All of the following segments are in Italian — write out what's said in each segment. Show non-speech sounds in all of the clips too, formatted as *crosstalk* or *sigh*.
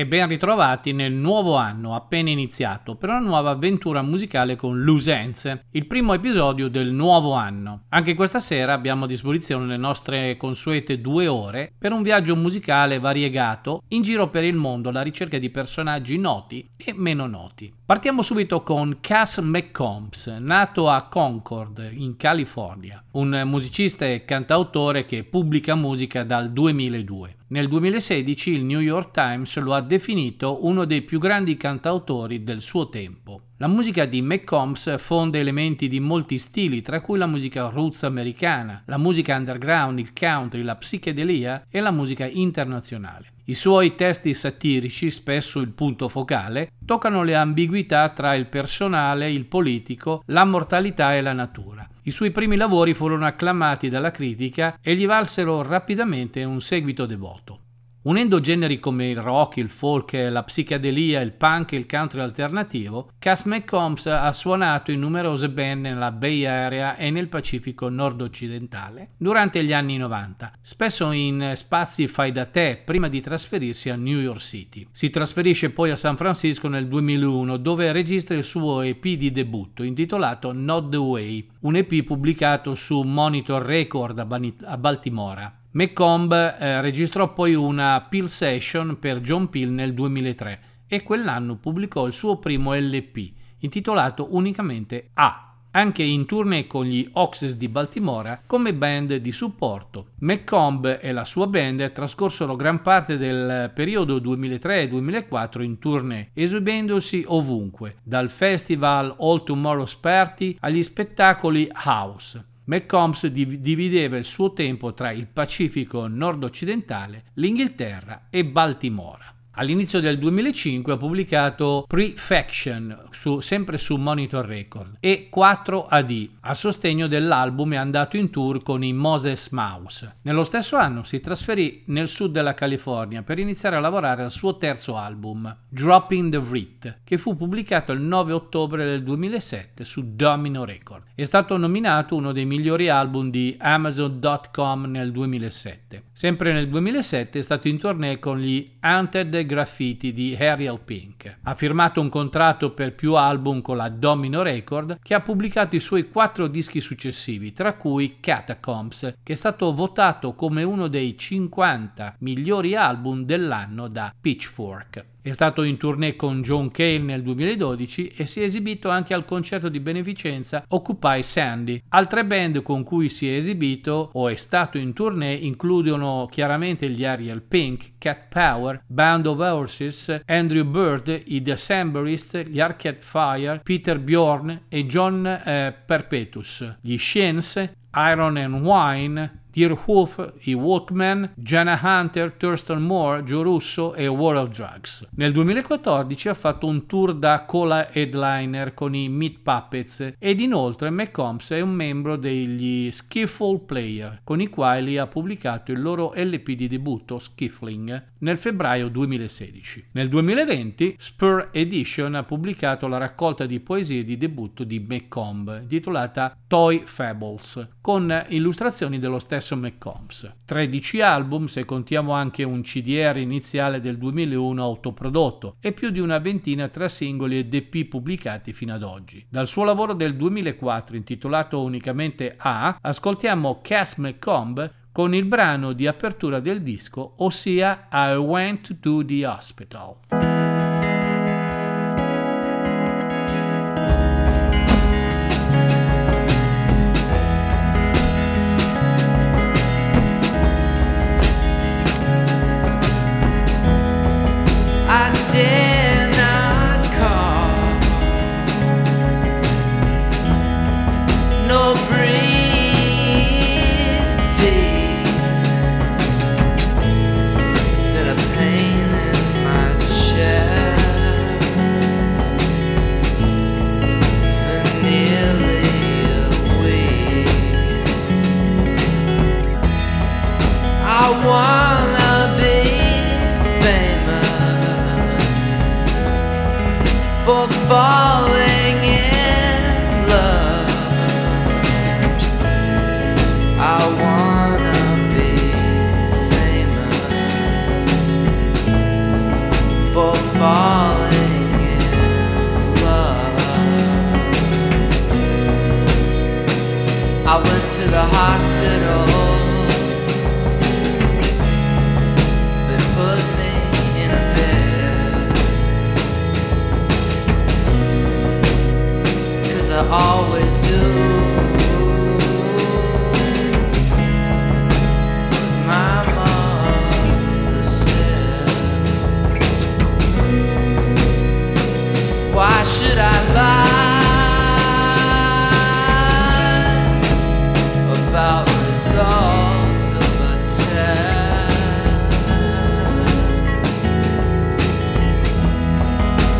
e ben ritrovati nel nuovo anno appena iniziato per una nuova avventura musicale con Lusenze, il primo episodio del nuovo anno. Anche questa sera abbiamo a disposizione le nostre consuete due ore per un viaggio musicale variegato in giro per il mondo alla ricerca di personaggi noti e meno noti. Partiamo subito con Cass McCombs, nato a Concord, in California, un musicista e cantautore che pubblica musica dal 2002. Nel 2016 il New York Times lo ha definito uno dei più grandi cantautori del suo tempo. La musica di McCombs fonde elementi di molti stili, tra cui la musica roots americana, la musica underground, il country, la psichedelia e la musica internazionale. I suoi testi satirici, spesso il punto focale, toccano le ambiguità tra il personale, il politico, la mortalità e la natura. I suoi primi lavori furono acclamati dalla critica e gli valsero rapidamente un seguito devoto. Unendo generi come il rock, il folk, la psichedelia, il punk e il country alternativo, Cass McCombs ha suonato in numerose band nella Bay Area e nel Pacifico nord-occidentale durante gli anni 90, spesso in spazi fai da te prima di trasferirsi a New York City. Si trasferisce poi a San Francisco nel 2001 dove registra il suo EP di debutto intitolato Not the Way, un EP pubblicato su Monitor Record a, Baltimora. McComb eh, registrò poi una Peel Session per John Peel nel 2003 e quell'anno pubblicò il suo primo LP, intitolato unicamente A, anche in tournée con gli Oxes di Baltimora come band di supporto. McComb e la sua band trascorsero gran parte del periodo 2003-2004 in tournée, esibendosi ovunque, dal festival All Tomorrow's Party agli spettacoli house. McCombs div- divideva il suo tempo tra il Pacifico nord-occidentale, l'Inghilterra e Baltimora. All'inizio del 2005 ha pubblicato Prefaction, su, sempre su Monitor Record, e 4 AD, a sostegno dell'album è andato in tour con i Moses Mouse. Nello stesso anno si trasferì nel sud della California per iniziare a lavorare al suo terzo album, Dropping the Writ, che fu pubblicato il 9 ottobre del 2007 su Domino Record. È stato nominato uno dei migliori album di Amazon.com nel 2007. Sempre nel 2007 è stato in tournée con gli Haunted Graffiti di Ariel Pink. Ha firmato un contratto per più album con la Domino Record che ha pubblicato i suoi quattro dischi successivi, tra cui Catacombs, che è stato votato come uno dei 50 migliori album dell'anno da Pitchfork. È stato in tournée con John Cale nel 2012 e si è esibito anche al concerto di beneficenza Occupy Sandy. Altre band con cui si è esibito o è stato in tournée includono chiaramente gli Ariel Pink, Cat Power, Band of Horses, Andrew Bird, i Decemberists, gli Arcade Fire, Peter Bjorn e John eh, Perpetus, gli Shanes, Iron and Wine, Dear Wolf, i Walkman, Jana Hunter, Thurston Moore, Joe Russo e War of Drugs. Nel 2014 ha fatto un tour da cola headliner con i Meat Puppets ed inoltre McCombs è un membro degli Skiffle Player con i quali ha pubblicato il loro LP di debutto Skiffling nel febbraio 2016. Nel 2020 Spur Edition ha pubblicato la raccolta di poesie di debutto di McComb intitolata Toy Fables con illustrazioni dello stesso stesso McCombs. 13 album se contiamo anche un CDR iniziale del 2001 autoprodotto e più di una ventina tra singoli ed EP pubblicati fino ad oggi. Dal suo lavoro del 2004 intitolato unicamente A, ascoltiamo Cass McComb con il brano di apertura del disco, ossia I Went to the Hospital.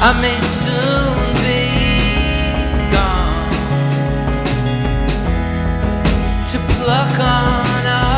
I may soon be gone to pluck on.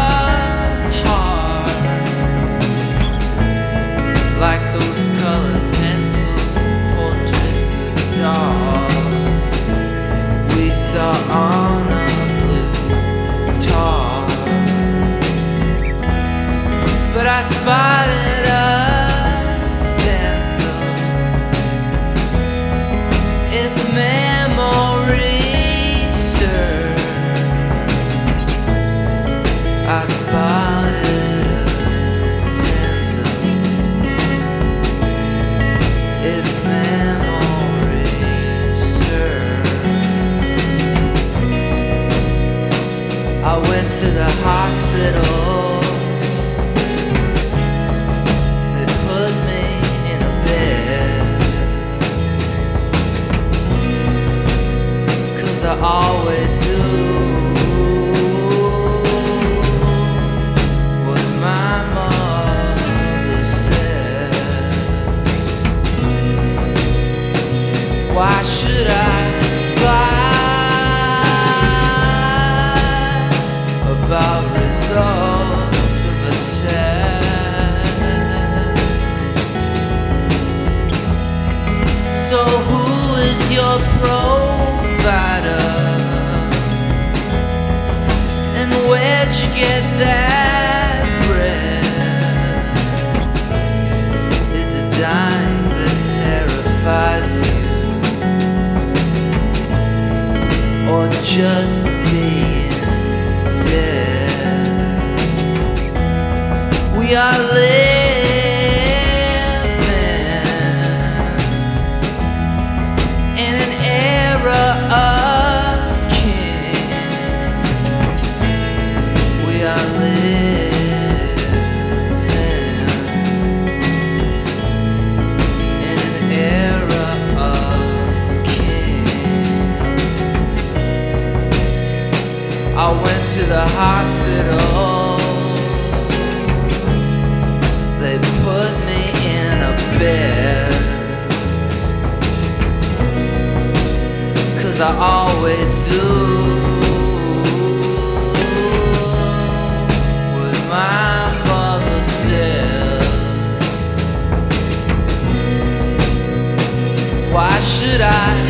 just I always do. With my mother says Why should I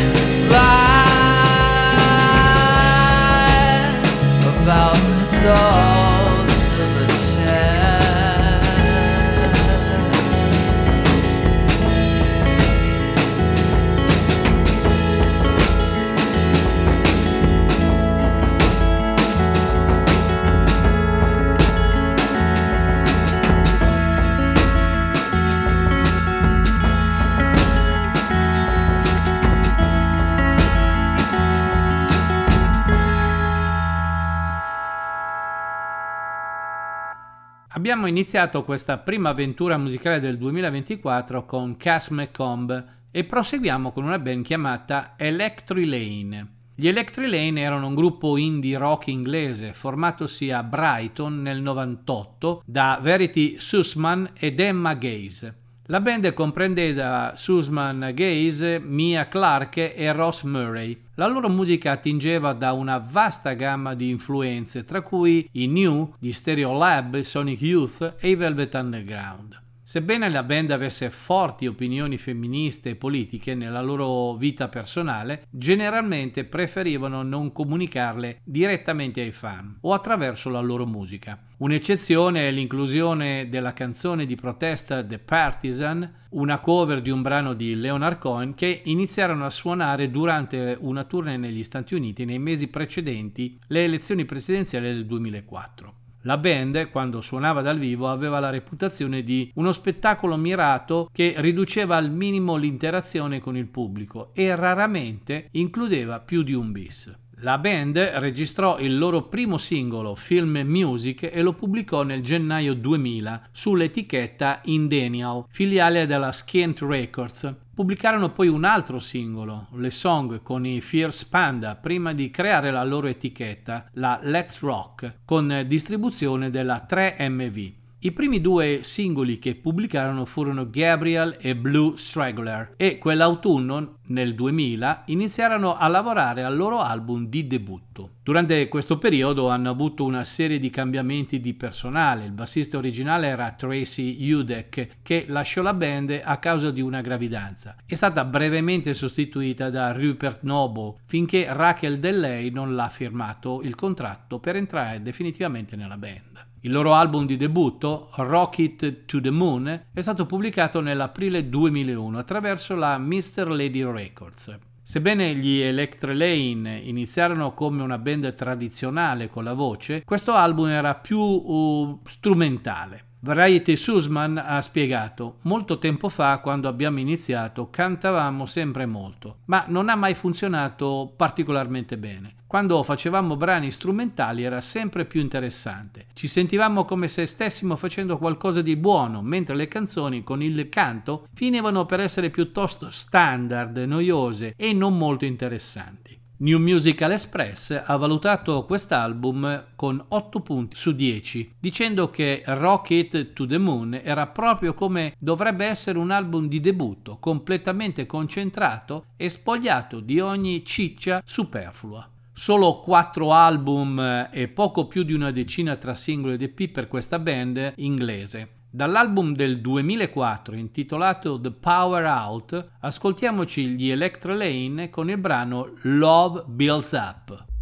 Abbiamo iniziato questa prima avventura musicale del 2024 con Cass McComb e proseguiamo con una band chiamata Electri Lane. Gli Electri Lane erano un gruppo indie rock inglese formatosi a Brighton nel 98 da Verity Sussman ed Emma Gaze. La band comprendeva Sussman Gaze, Mia Clark e Ross Murray. La loro musica attingeva da una vasta gamma di influenze, tra cui i New, gli Stereolab, Sonic Youth e i Velvet Underground. Sebbene la band avesse forti opinioni femministe e politiche nella loro vita personale, generalmente preferivano non comunicarle direttamente ai fan o attraverso la loro musica. Un'eccezione è l'inclusione della canzone di protesta The Partisan, una cover di un brano di Leonard Cohen che iniziarono a suonare durante una tournée negli Stati Uniti nei mesi precedenti le elezioni presidenziali del 2004. La band, quando suonava dal vivo, aveva la reputazione di uno spettacolo mirato che riduceva al minimo l'interazione con il pubblico e raramente includeva più di un bis. La band registrò il loro primo singolo, Film Music, e lo pubblicò nel gennaio 2000 sull'etichetta Indenial, filiale della Skint Records. Pubblicarono poi un altro singolo, Le Song, con i Fierce Panda, prima di creare la loro etichetta, la Let's Rock, con distribuzione della 3MV. I primi due singoli che pubblicarono furono Gabriel e Blue Straggler e quell'autunno, nel 2000, iniziarono a lavorare al loro album di debutto. Durante questo periodo hanno avuto una serie di cambiamenti di personale. Il bassista originale era Tracy Udek, che lasciò la band a causa di una gravidanza. È stata brevemente sostituita da Rupert Noble finché Rachel Delley non l'ha firmato il contratto per entrare definitivamente nella band. Il loro album di debutto, Rocket to the Moon, è stato pubblicato nell'aprile 2001 attraverso la Mr. Lady Records. Sebbene gli Electre Lane iniziarono come una band tradizionale con la voce, questo album era più uh, strumentale. Variety Sussman ha spiegato: Molto tempo fa, quando abbiamo iniziato, cantavamo sempre molto, ma non ha mai funzionato particolarmente bene. Quando facevamo brani strumentali era sempre più interessante. Ci sentivamo come se stessimo facendo qualcosa di buono, mentre le canzoni con il canto finivano per essere piuttosto standard, noiose e non molto interessanti. New Musical Express ha valutato quest'album con 8 punti su 10, dicendo che Rocket to the Moon era proprio come dovrebbe essere un album di debutto, completamente concentrato e spogliato di ogni ciccia superflua. Solo quattro album e poco più di una decina tra singoli ed EP per questa band inglese. Dall'album del 2004 intitolato The Power Out, ascoltiamoci gli Electra Lane con il brano Love Builds Up.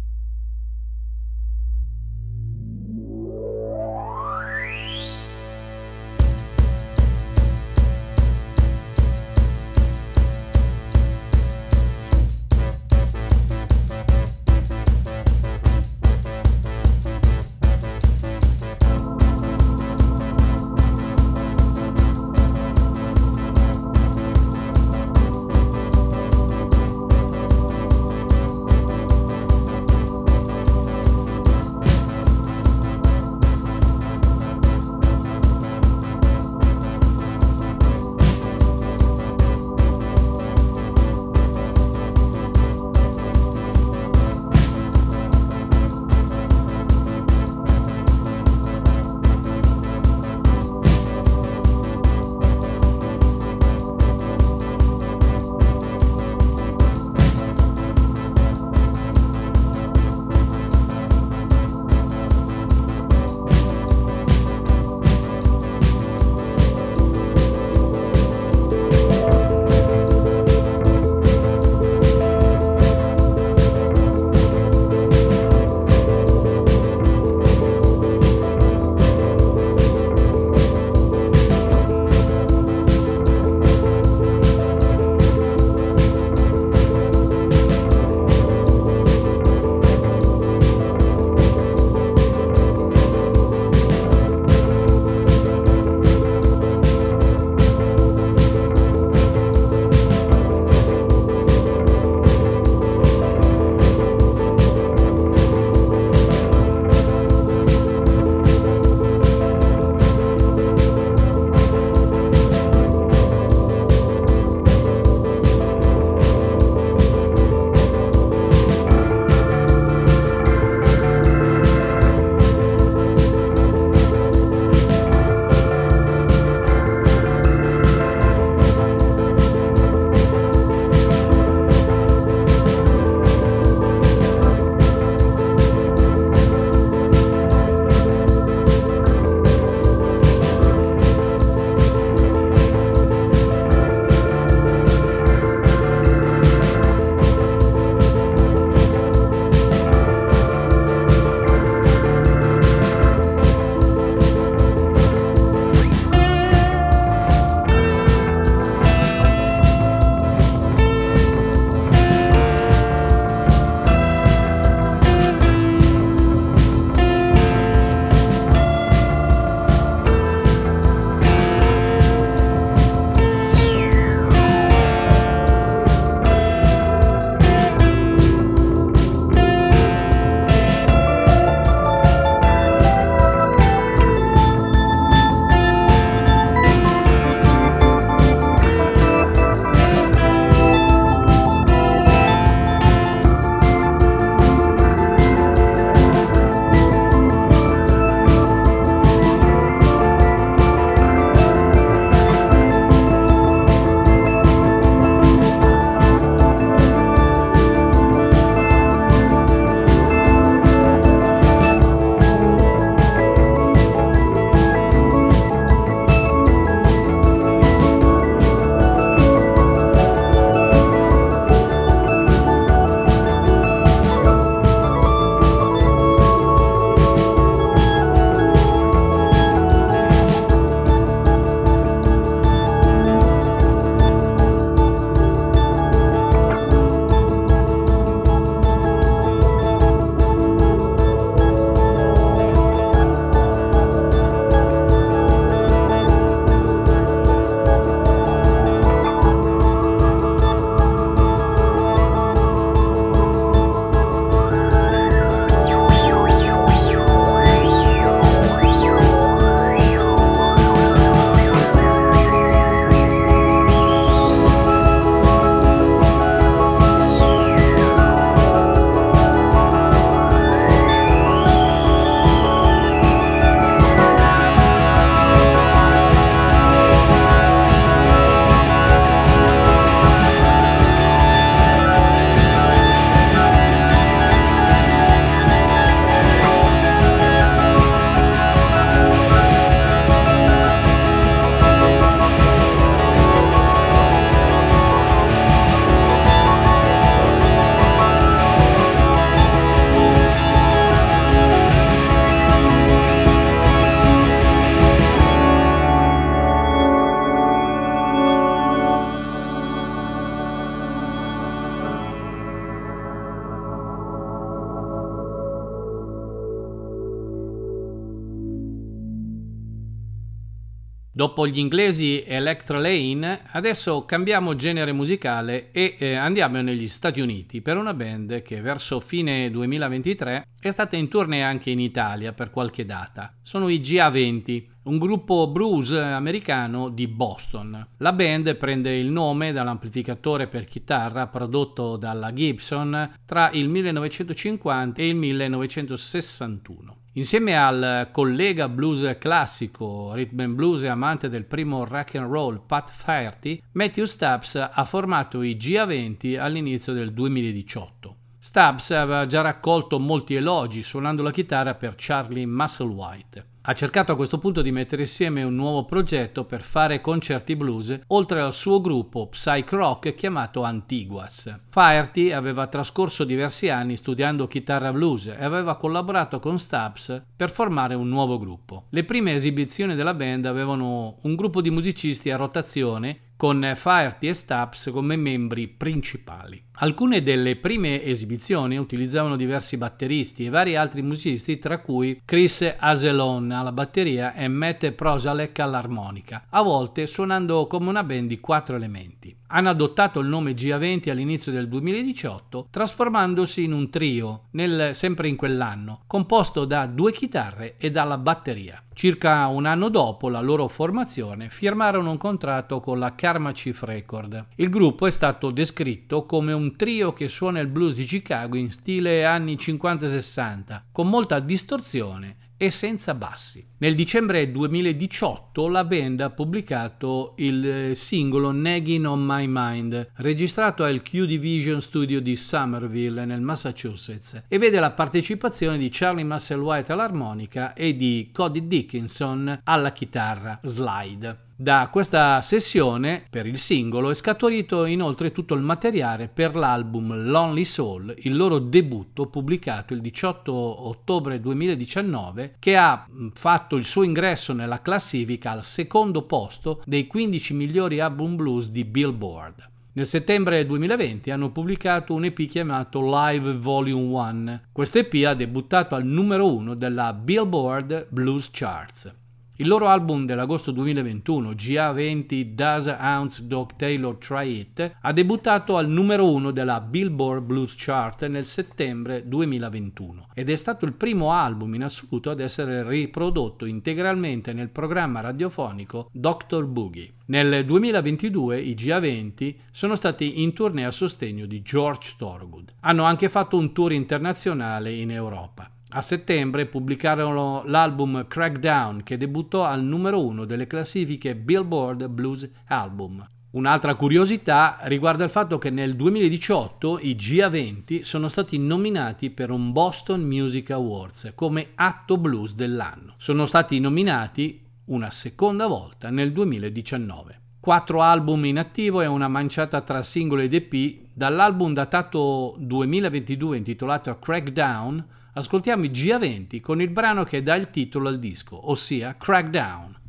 Dopo gli inglesi Electra Lane, adesso cambiamo genere musicale e eh, andiamo negli Stati Uniti per una band che verso fine 2023 è stata in tournée anche in Italia per qualche data. Sono i GA20, un gruppo blues americano di Boston. La band prende il nome dall'amplificatore per chitarra prodotto dalla Gibson tra il 1950 e il 1961. Insieme al collega blues classico, rhythm and blues e amante del primo rock and roll Pat Faherty, Matthew Stubbs ha formato i GA20 all'inizio del 2018. Stubbs aveva già raccolto molti elogi suonando la chitarra per Charlie Musselwhite. Ha cercato a questo punto di mettere insieme un nuovo progetto per fare concerti blues, oltre al suo gruppo psych rock chiamato Antiguas. Faherty aveva trascorso diversi anni studiando chitarra blues e aveva collaborato con Stubbs per formare un nuovo gruppo. Le prime esibizioni della band avevano un gruppo di musicisti a rotazione con Faherty e Stubbs come membri principali. Alcune delle prime esibizioni utilizzavano diversi batteristi e vari altri musicisti, tra cui Chris Aselon alla batteria e Matt Prosalek all'armonica, a volte suonando come una band di quattro elementi hanno adottato il nome GA20 all'inizio del 2018, trasformandosi in un trio, nel, sempre in quell'anno, composto da due chitarre e dalla batteria. Circa un anno dopo la loro formazione firmarono un contratto con la Karma Chief Record. Il gruppo è stato descritto come un trio che suona il blues di Chicago in stile anni 50-60, con molta distorsione e senza bassi. Nel dicembre 2018 la band ha pubblicato il eh, singolo Nagging on My Mind, registrato al Q Division Studio di Somerville nel Massachusetts e vede la partecipazione di Charlie Musselwhite all'armonica e di Cody Dickinson alla chitarra slide. Da questa sessione per il singolo è scaturito inoltre tutto il materiale per l'album Lonely Soul, il loro debutto pubblicato il 18 ottobre 2019 che ha fatto il suo ingresso nella classifica al secondo posto dei 15 migliori album blues di Billboard. Nel settembre 2020 hanno pubblicato un EP chiamato Live Volume 1. Questo EP ha debuttato al numero 1 della Billboard Blues Charts. Il loro album dell'agosto 2021, GA20 Does Ounce Dog Taylor Try It, ha debuttato al numero 1 della Billboard Blues Chart nel settembre 2021 ed è stato il primo album in assoluto ad essere riprodotto integralmente nel programma radiofonico Dr. Boogie. Nel 2022 i GA20 sono stati in tournée a sostegno di George Thorogood. Hanno anche fatto un tour internazionale in Europa. A settembre pubblicarono l'album Crackdown che debuttò al numero uno delle classifiche Billboard Blues Album. Un'altra curiosità riguarda il fatto che nel 2018 i GA20 sono stati nominati per un Boston Music Awards come atto blues dell'anno. Sono stati nominati una seconda volta nel 2019. Quattro album in attivo e una manciata tra singoli ed EP dall'album datato 2022 intitolato Crackdown ascoltiamo i GA20 con il brano che dà il titolo al disco, ossia Crackdown.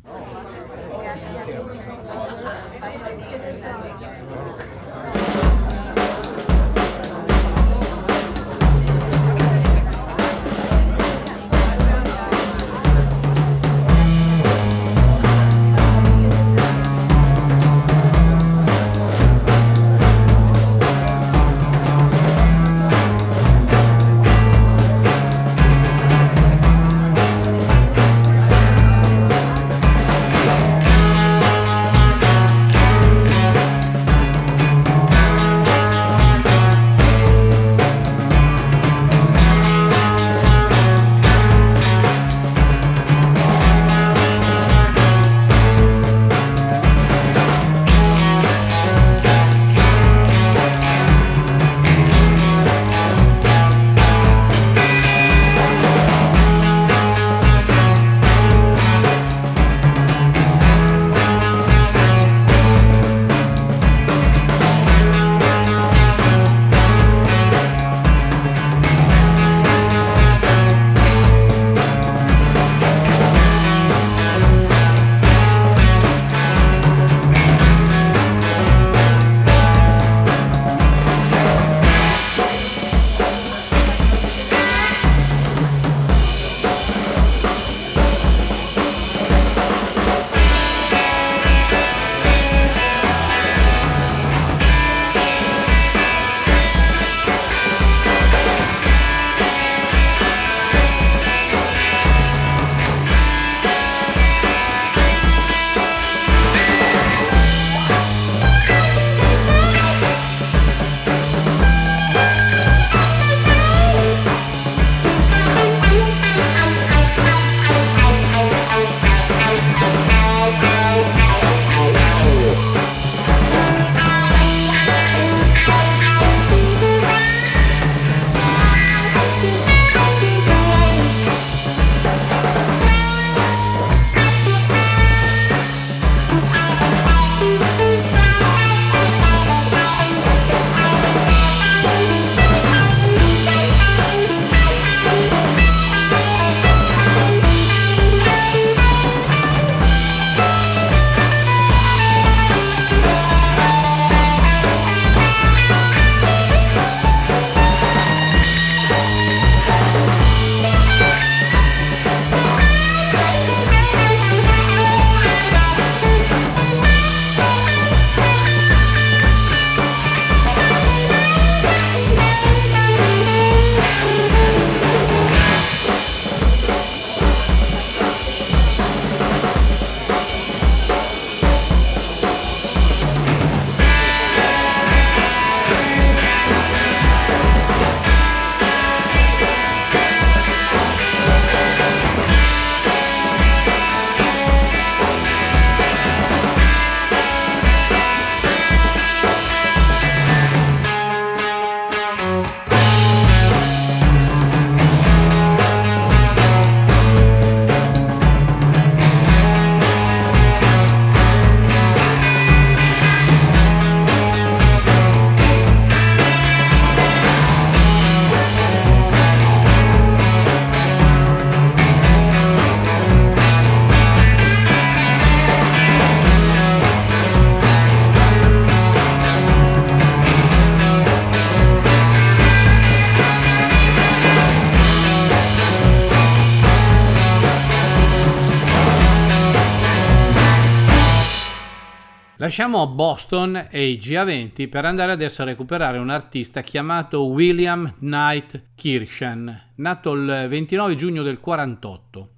Lasciamo Boston e i GA20 per andare adesso a recuperare un artista chiamato William Knight Kirschen, nato il 29 giugno del 48,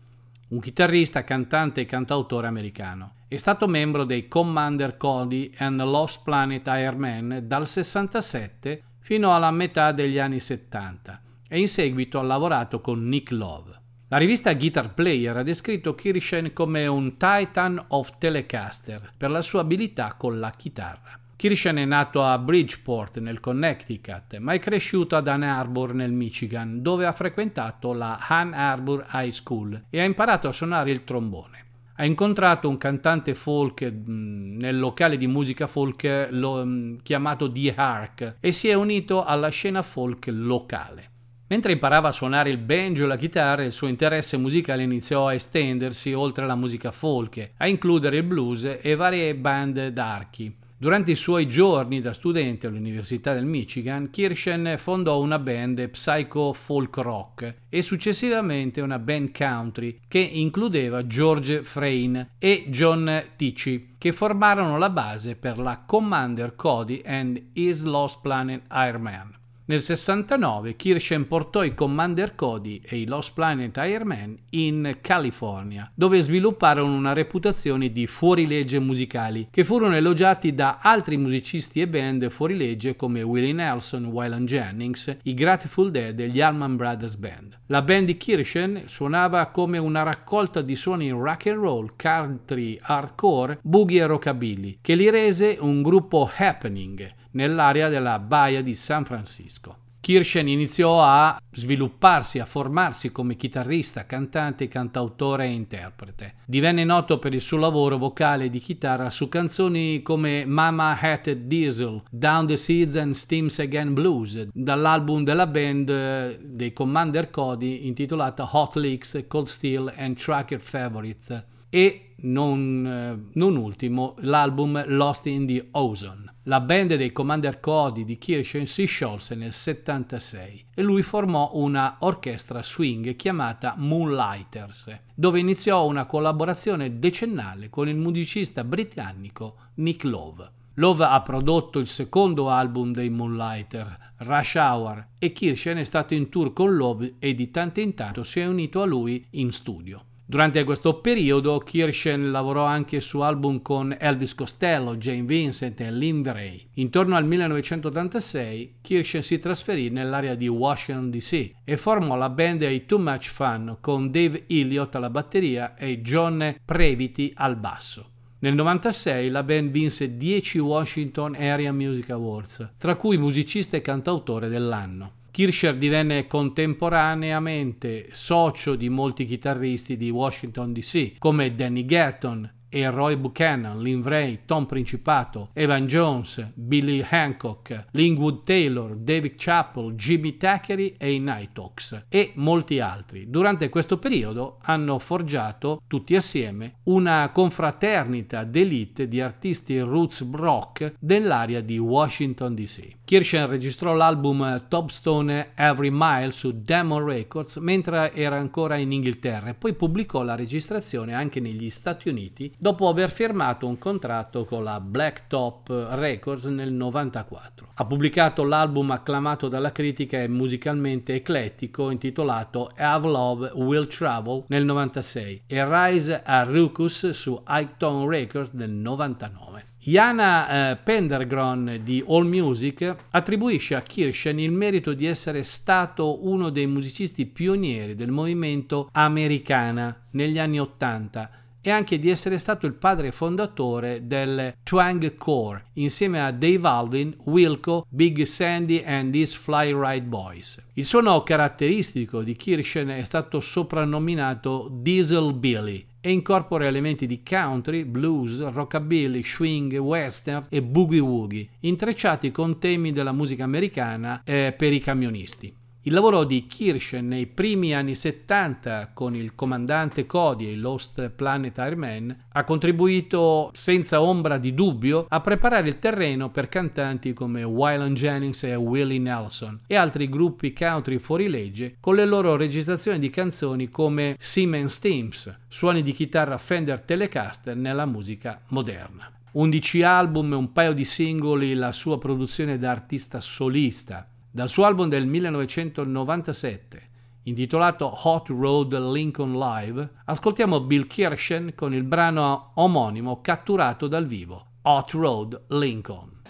un chitarrista, cantante e cantautore americano. È stato membro dei Commander Cody and Lost Planet Airmen dal 67 fino alla metà degli anni 70 e in seguito ha lavorato con Nick Love. La rivista Guitar Player ha descritto Kirschen come un Titan of Telecaster per la sua abilità con la chitarra. Kirschen è nato a Bridgeport nel Connecticut, ma è cresciuto ad Ann Arbor nel Michigan, dove ha frequentato la Ann Arbor High School e ha imparato a suonare il trombone. Ha incontrato un cantante folk mh, nel locale di musica folk lo, mh, chiamato The Hark e si è unito alla scena folk locale. Mentre imparava a suonare il banjo e la chitarra, il suo interesse musicale iniziò a estendersi oltre la musica folk, a includere il blues e varie band d'archi. Durante i suoi giorni da studente all'Università del Michigan, Kirschen fondò una band psycho folk rock e successivamente una band country che includeva George Frayne e John Tichy, che formarono la base per la Commander Cody and His Lost Planet Airman. Nel 69 Kirchen portò i Commander Cody e i Lost Planet Airmen in California, dove svilupparono una reputazione di fuorilegge musicali, che furono elogiati da altri musicisti e band fuorilegge come Willie Nelson, Wyland Jennings, i Grateful Dead e gli Allman Brothers Band. La band di Kirchen suonava come una raccolta di suoni rock and roll, country, hardcore, boogie e rockabilly, che li rese un gruppo happening nell'area della baia di San Francisco. Kirschen iniziò a svilupparsi, a formarsi come chitarrista, cantante, cantautore e interprete. Divenne noto per il suo lavoro vocale di chitarra su canzoni come Mama Hatted Diesel, Down the Seeds and Steams Again Blues, dall'album della band eh, dei Commander Cody intitolata Hot Licks, Cold Steel and Tracker Favorites e non, eh, non ultimo l'album Lost in the Ozone. La band dei Commander Cody di Kirchen si sciolse nel 76 e lui formò una orchestra swing chiamata Moonlighters, dove iniziò una collaborazione decennale con il musicista britannico Nick Love. Love ha prodotto il secondo album dei Moonlighter, Rush Hour, e Kirchen è stato in tour con Love e di tanto in tanto si è unito a lui in studio. Durante questo periodo Kirschen lavorò anche su album con Elvis Costello, Jane Vincent e Lynn Bray. Intorno al 1986 Kirschen si trasferì nell'area di Washington DC e formò la band ai Too Much Fun con Dave Elliott alla batteria e John Previti al basso. Nel 1996 la band vinse 10 Washington Area Music Awards, tra cui musicista e cantautore dell'anno. Kircher divenne contemporaneamente socio di molti chitarristi di Washington DC, come Danny Gatton, e Roy Buchanan, Lynn Vray, Tom Principato, Evan Jones, Billy Hancock, Linwood Taylor, David Chappell, Jimmy Thackeray e i Nighthawks e molti altri. Durante questo periodo hanno forgiato tutti assieme una confraternita d'elite di artisti roots rock dell'area di Washington DC. Kirchen registrò l'album Topstone Every Mile su Demon Records mentre era ancora in Inghilterra e poi pubblicò la registrazione anche negli Stati Uniti dopo aver firmato un contratto con la Blacktop Records nel 94. Ha pubblicato l'album acclamato dalla critica e musicalmente eclettico intitolato Have Love Will Travel nel 96 e Rise a Rucus su Icton Records nel 99. Jana eh, Pendergron di AllMusic attribuisce a Kirschen il merito di essere stato uno dei musicisti pionieri del movimento americana negli anni Ottanta e anche di essere stato il padre fondatore del Twang Core insieme a Dave Alvin, Wilco, Big Sandy and His Fly Ride Boys. Il suono caratteristico di Kirschen è stato soprannominato Diesel Billy e incorpora elementi di country, blues, rockabilly, swing, western e boogie woogie, intrecciati con temi della musica americana eh, per i camionisti. Il lavoro di Kirschen nei primi anni 70 con il comandante Cody e i Lost Planet Airmen ha contribuito senza ombra di dubbio a preparare il terreno per cantanti come Wyland Jennings e Willie Nelson e altri gruppi country fuorilegge con le loro registrazioni di canzoni come Siemens Teams, suoni di chitarra Fender Telecaster nella musica moderna. 11 album e un paio di singoli la sua produzione da artista solista. Dal suo album del 1997, intitolato Hot Road Lincoln Live, ascoltiamo Bill Kirschen con il brano omonimo catturato dal vivo, Hot Road Lincoln.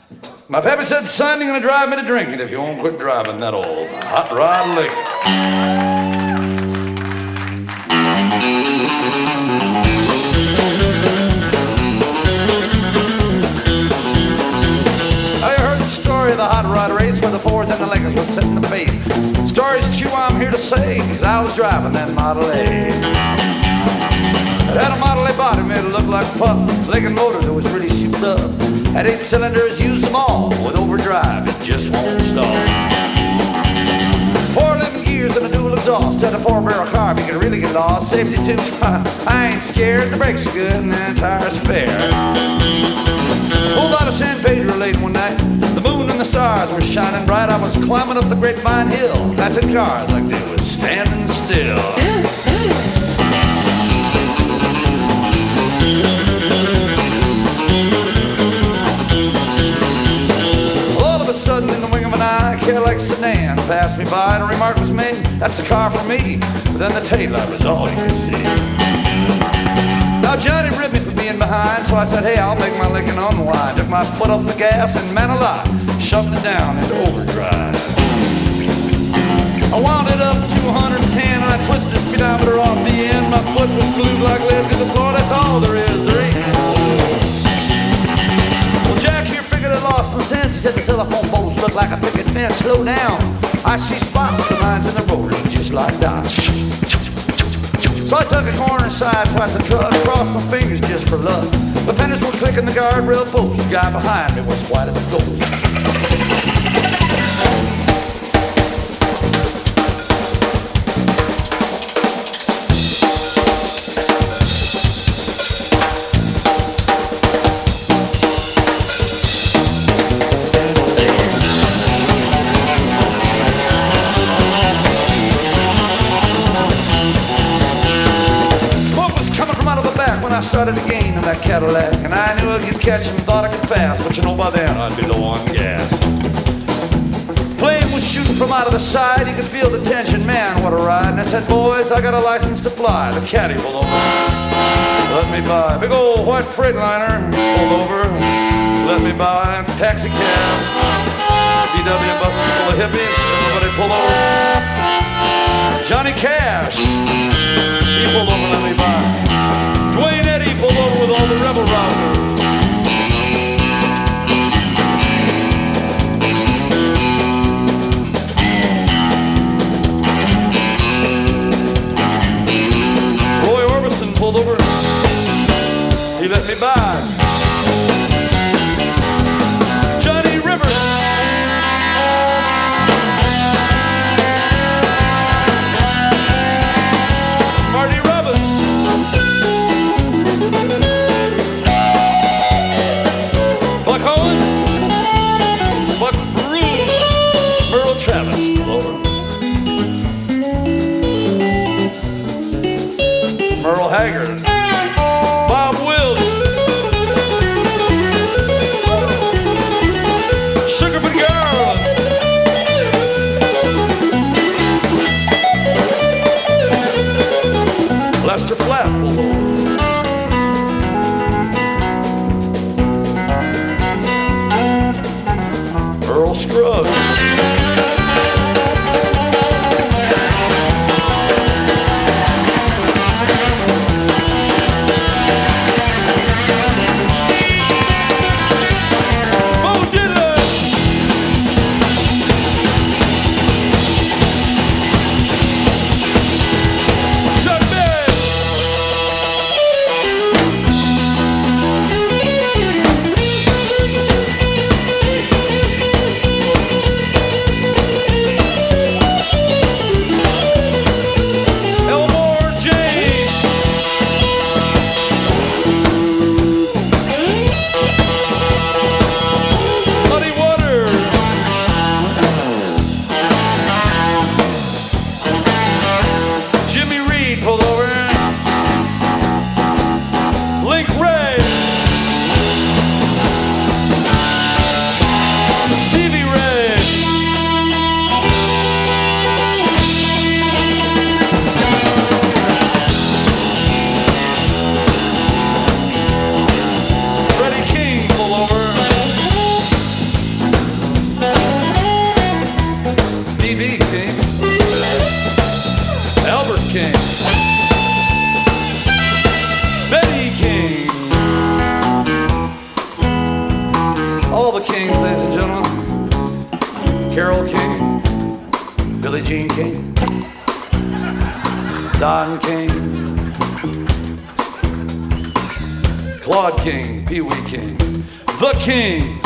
My pappy said, son, you're gonna drive me to drinking if you won't quit driving that old hot rod Lincoln. the hot rod race where the Fords and the Was setting the pace. Stories true I'm here to say, cause I was driving that Model A. It had a Model A body, made it look like a pup. Lincoln motor that was really souped up. Had eight cylinders, used them all. With overdrive, it just won't stop. Four living gears and a dual exhaust. Had a four barrel carb, you can really get lost. Safety tubes, *laughs* I ain't scared. The brakes are good and the tires fair. Pulled out of San Pedro late one night. The moon and the stars were shining bright. I was climbing up the Grapevine Hill, passing cars like they were standing still. All of a sudden, in the wing of an eye, Cadillac sedan passed me by, and a remark was made, "That's a car for me." But then the taillight was all you could see. Now Johnny ripped me for being behind, so I said, hey, I'll make my licking on the line. Took my foot off the gas and man alive, shoved it down into overdrive. I wound it up to 110 and I twisted the speedometer off the end. My foot was glued like lead to the floor, that's all there is, there ain't. Well, Jack here figured I lost my sense. He said the telephone poles look like a picket fence. Slow down. I see spots, the lines in the road just like dots. So I took a corner side, swiped the truck, crossed my fingers just for luck. The fenders were clicking the guardrail post. The guy behind me was white as a ghost. Started to gain in that Cadillac. And I knew I could catch him, thought I could pass. But you know, by then I'd be low on gas. Flame was shooting from out of the side. You could feel the tension. Man, what a ride. And I said, boys, I got a license to fly. The caddy pulled over. Let me by. Big old white Freightliner pulled over. Let me by. Taxi cabs. VW buses full of hippies. Everybody pull over. Johnny Cash. He pulled over. Let me by the rebel road. pulled over Don King, Claude King, Pee Wee King, The King.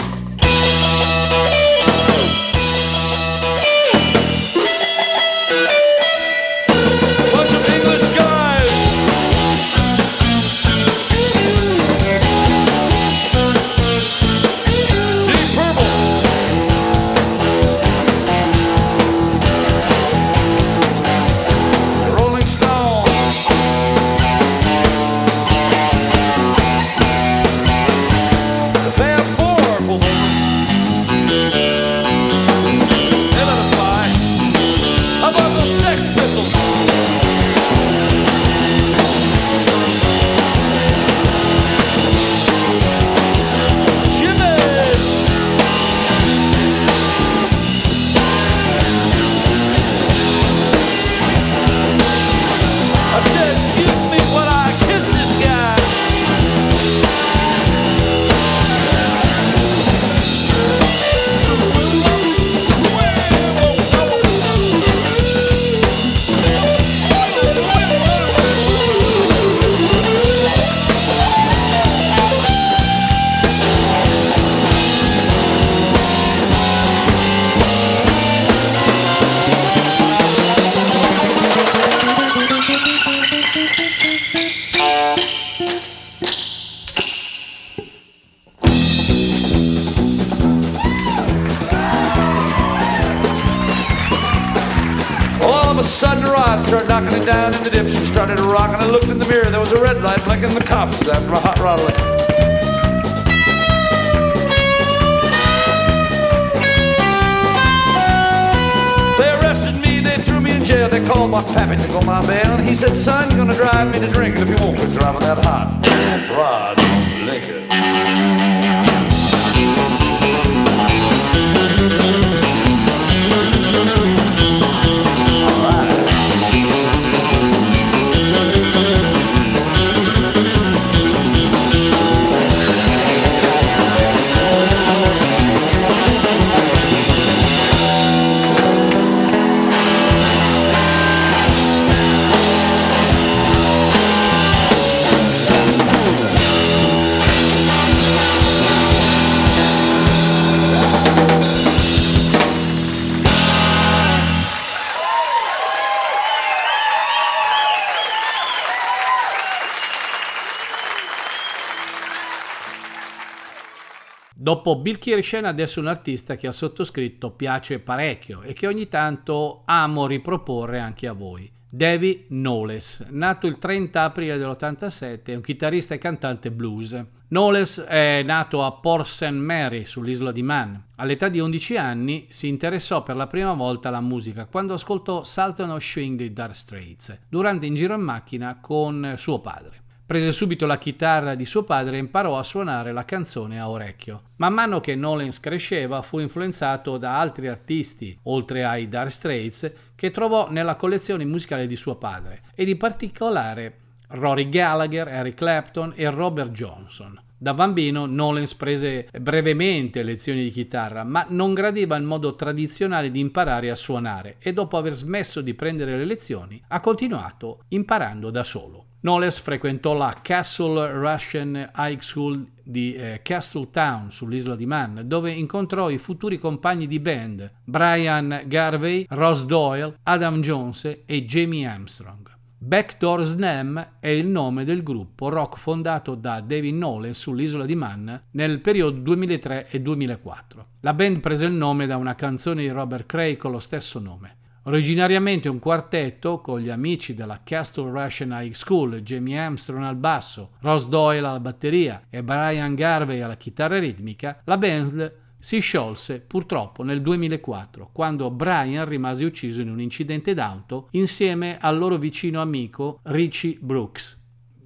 Dopo Bill Kirchen adesso un artista che al sottoscritto piace parecchio e che ogni tanto amo riproporre anche a voi. Davy Knowles, nato il 30 aprile dell'87, è un chitarrista e cantante blues. Knowles è nato a Port St. Mary sull'isola di Man. All'età di 11 anni si interessò per la prima volta alla musica quando ascoltò Sultan of Swing dei Dark Straits durante un giro in macchina con suo padre. Prese subito la chitarra di suo padre e imparò a suonare la canzone a orecchio. Man mano che Nolens cresceva fu influenzato da altri artisti, oltre ai Dark Straits, che trovò nella collezione musicale di suo padre, ed in particolare Rory Gallagher, Eric Clapton e Robert Johnson. Da bambino Nolens prese brevemente lezioni di chitarra, ma non gradiva il modo tradizionale di imparare a suonare e dopo aver smesso di prendere le lezioni ha continuato imparando da solo. Knowles frequentò la Castle Russian High School di eh, Castletown sull'isola di Man, dove incontrò i futuri compagni di band Brian Garvey, Ross Doyle, Adam Jones e Jamie Armstrong. Backdoor Slam è il nome del gruppo rock fondato da David Knowles sull'isola di Man nel periodo 2003 e 2004. La band prese il nome da una canzone di Robert Cray con lo stesso nome. Originariamente un quartetto con gli amici della Castle Russian High School, Jamie Armstrong al basso, Ross Doyle alla batteria e Brian Garvey alla chitarra ritmica, la band si sciolse purtroppo nel 2004 quando Brian rimase ucciso in un incidente d'auto insieme al loro vicino amico Richie Brooks.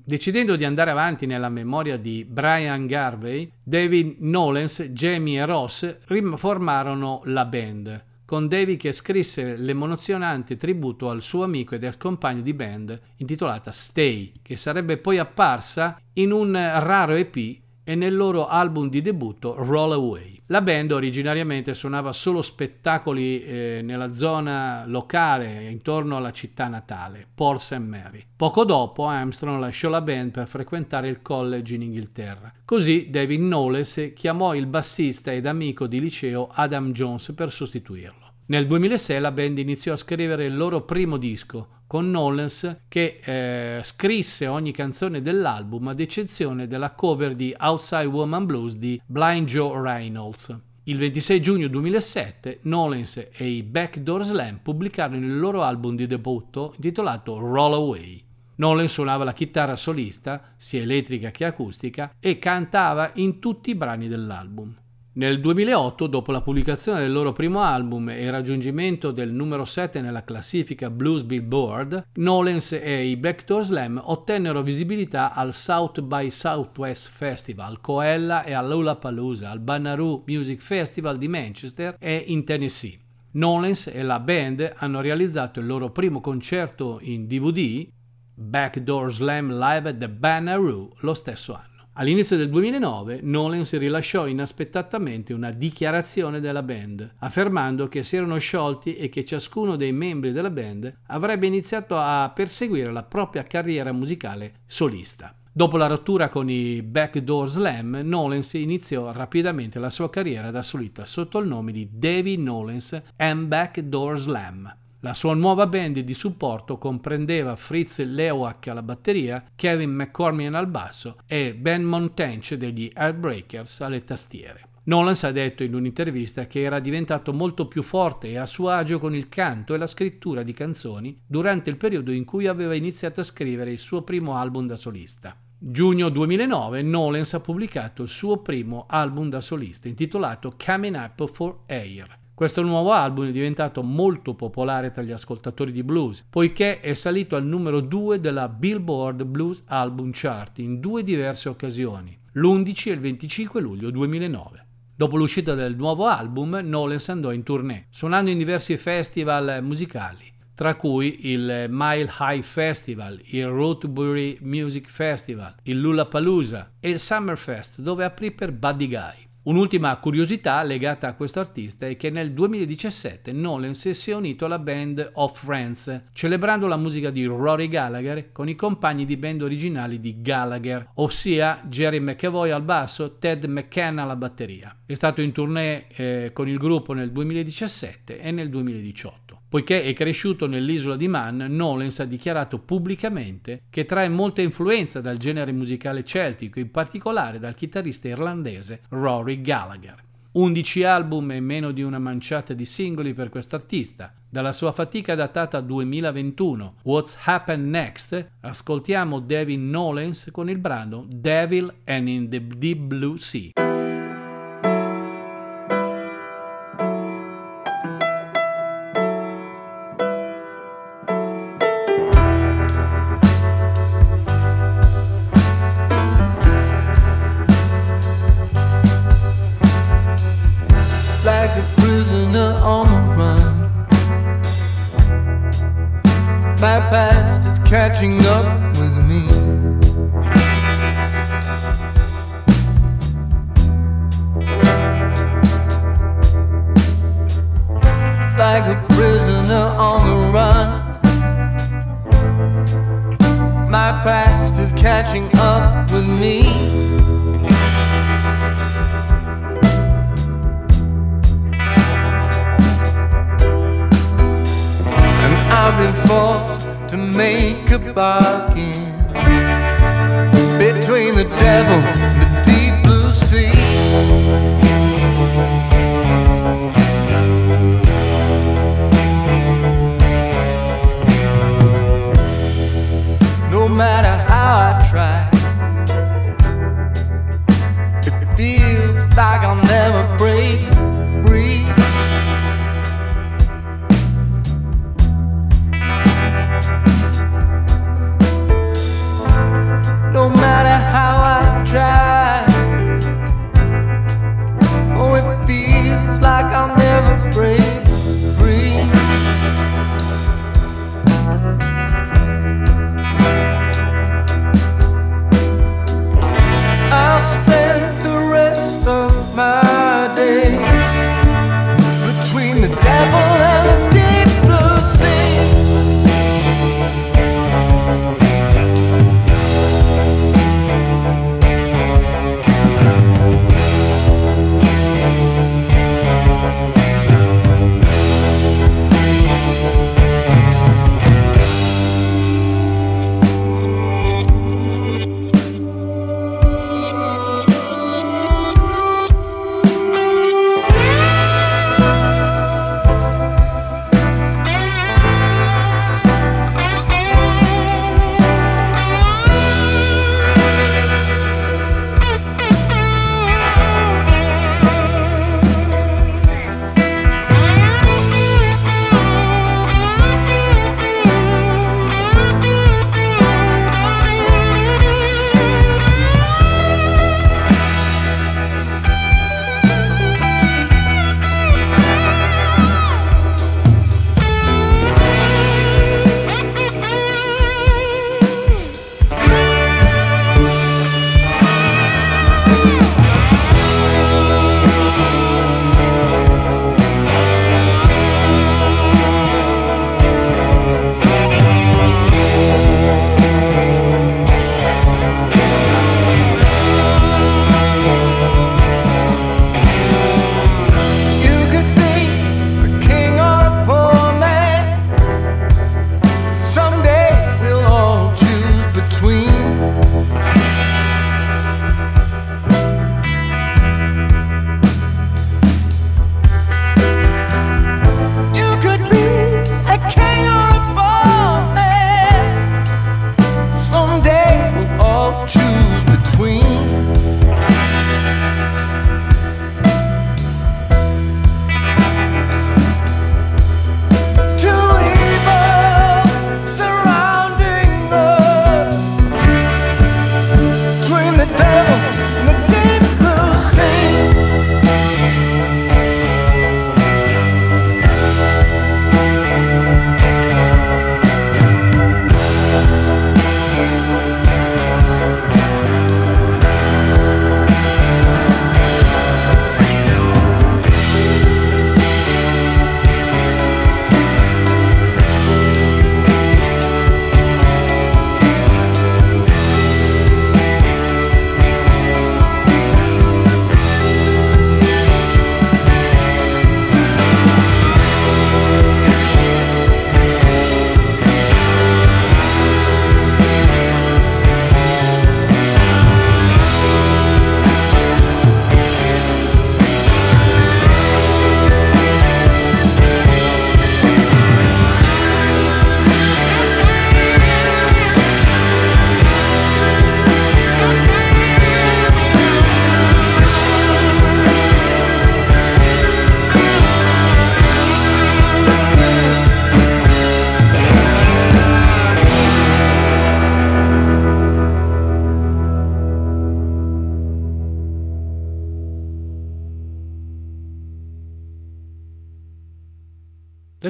Decidendo di andare avanti nella memoria di Brian Garvey, David Nolens, Jamie e Ross riformarono la band con Davy che scrisse l'emozionante tributo al suo amico ed ex compagno di band intitolata Stay, che sarebbe poi apparsa in un raro EP e nel loro album di debutto Roll Away. La band originariamente suonava solo spettacoli eh, nella zona locale intorno alla città natale, Port St. Mary. Poco dopo Armstrong lasciò la band per frequentare il college in Inghilterra. Così David Knowles chiamò il bassista ed amico di liceo Adam Jones per sostituirlo. Nel 2006 la band iniziò a scrivere il loro primo disco, con Nolens che eh, scrisse ogni canzone dell'album ad eccezione della cover di Outside Woman Blues di Blind Joe Reynolds. Il 26 giugno 2007 Nolens e i Backdoor Slam pubblicarono il loro album di debutto intitolato Roll Away. Nolan suonava la chitarra solista, sia elettrica che acustica, e cantava in tutti i brani dell'album. Nel 2008, dopo la pubblicazione del loro primo album e il raggiungimento del numero 7 nella classifica Blues Billboard, Nolens e i Backdoor Slam ottennero visibilità al South by Southwest Festival, Coella e all'Ulapalooza, al Bonnaroo Music Festival di Manchester e in Tennessee. Nolens e la band hanno realizzato il loro primo concerto in DVD, Backdoor Slam Live at the Bonnaroo, lo stesso anno. All'inizio del 2009 Nolan si rilasciò inaspettatamente una dichiarazione della band, affermando che si erano sciolti e che ciascuno dei membri della band avrebbe iniziato a perseguire la propria carriera musicale solista. Dopo la rottura con i Backdoor Slam, Nolens iniziò rapidamente la sua carriera da solista sotto il nome di Davy Nolens and Backdoor Slam. La sua nuova band di supporto comprendeva Fritz Lewak alla batteria, Kevin McCormick al basso e Ben Montench degli Heartbreakers alle tastiere. Nolans ha detto in un'intervista che era diventato molto più forte e a suo agio con il canto e la scrittura di canzoni durante il periodo in cui aveva iniziato a scrivere il suo primo album da solista. Giugno 2009 Nolans ha pubblicato il suo primo album da solista intitolato Coming Up for Air. Questo nuovo album è diventato molto popolare tra gli ascoltatori di blues, poiché è salito al numero 2 della Billboard Blues Album Chart in due diverse occasioni, l'11 e il 25 luglio 2009. Dopo l'uscita del nuovo album, Nolens andò in tournée, suonando in diversi festival musicali, tra cui il Mile High Festival, il Rootbury Music Festival, il Lollapalooza e il Summerfest, dove aprì per Buddy Guy. Un'ultima curiosità legata a questo artista è che nel 2017 Nolens si è unito alla band Of Friends, celebrando la musica di Rory Gallagher con i compagni di band originali di Gallagher, ossia Jerry McAvoy al basso, Ted McCann alla batteria. È stato in tournée eh, con il gruppo nel 2017 e nel 2018. Poiché è cresciuto nell'isola di Man, Nolens ha dichiarato pubblicamente che trae molta influenza dal genere musicale celtico, in particolare dal chitarrista irlandese Rory Gallagher. 11 album e meno di una manciata di singoli per quest'artista. Dalla sua fatica datata 2021, What's Happened Next, ascoltiamo David Nolens con il brano Devil and in the Deep Blue Sea.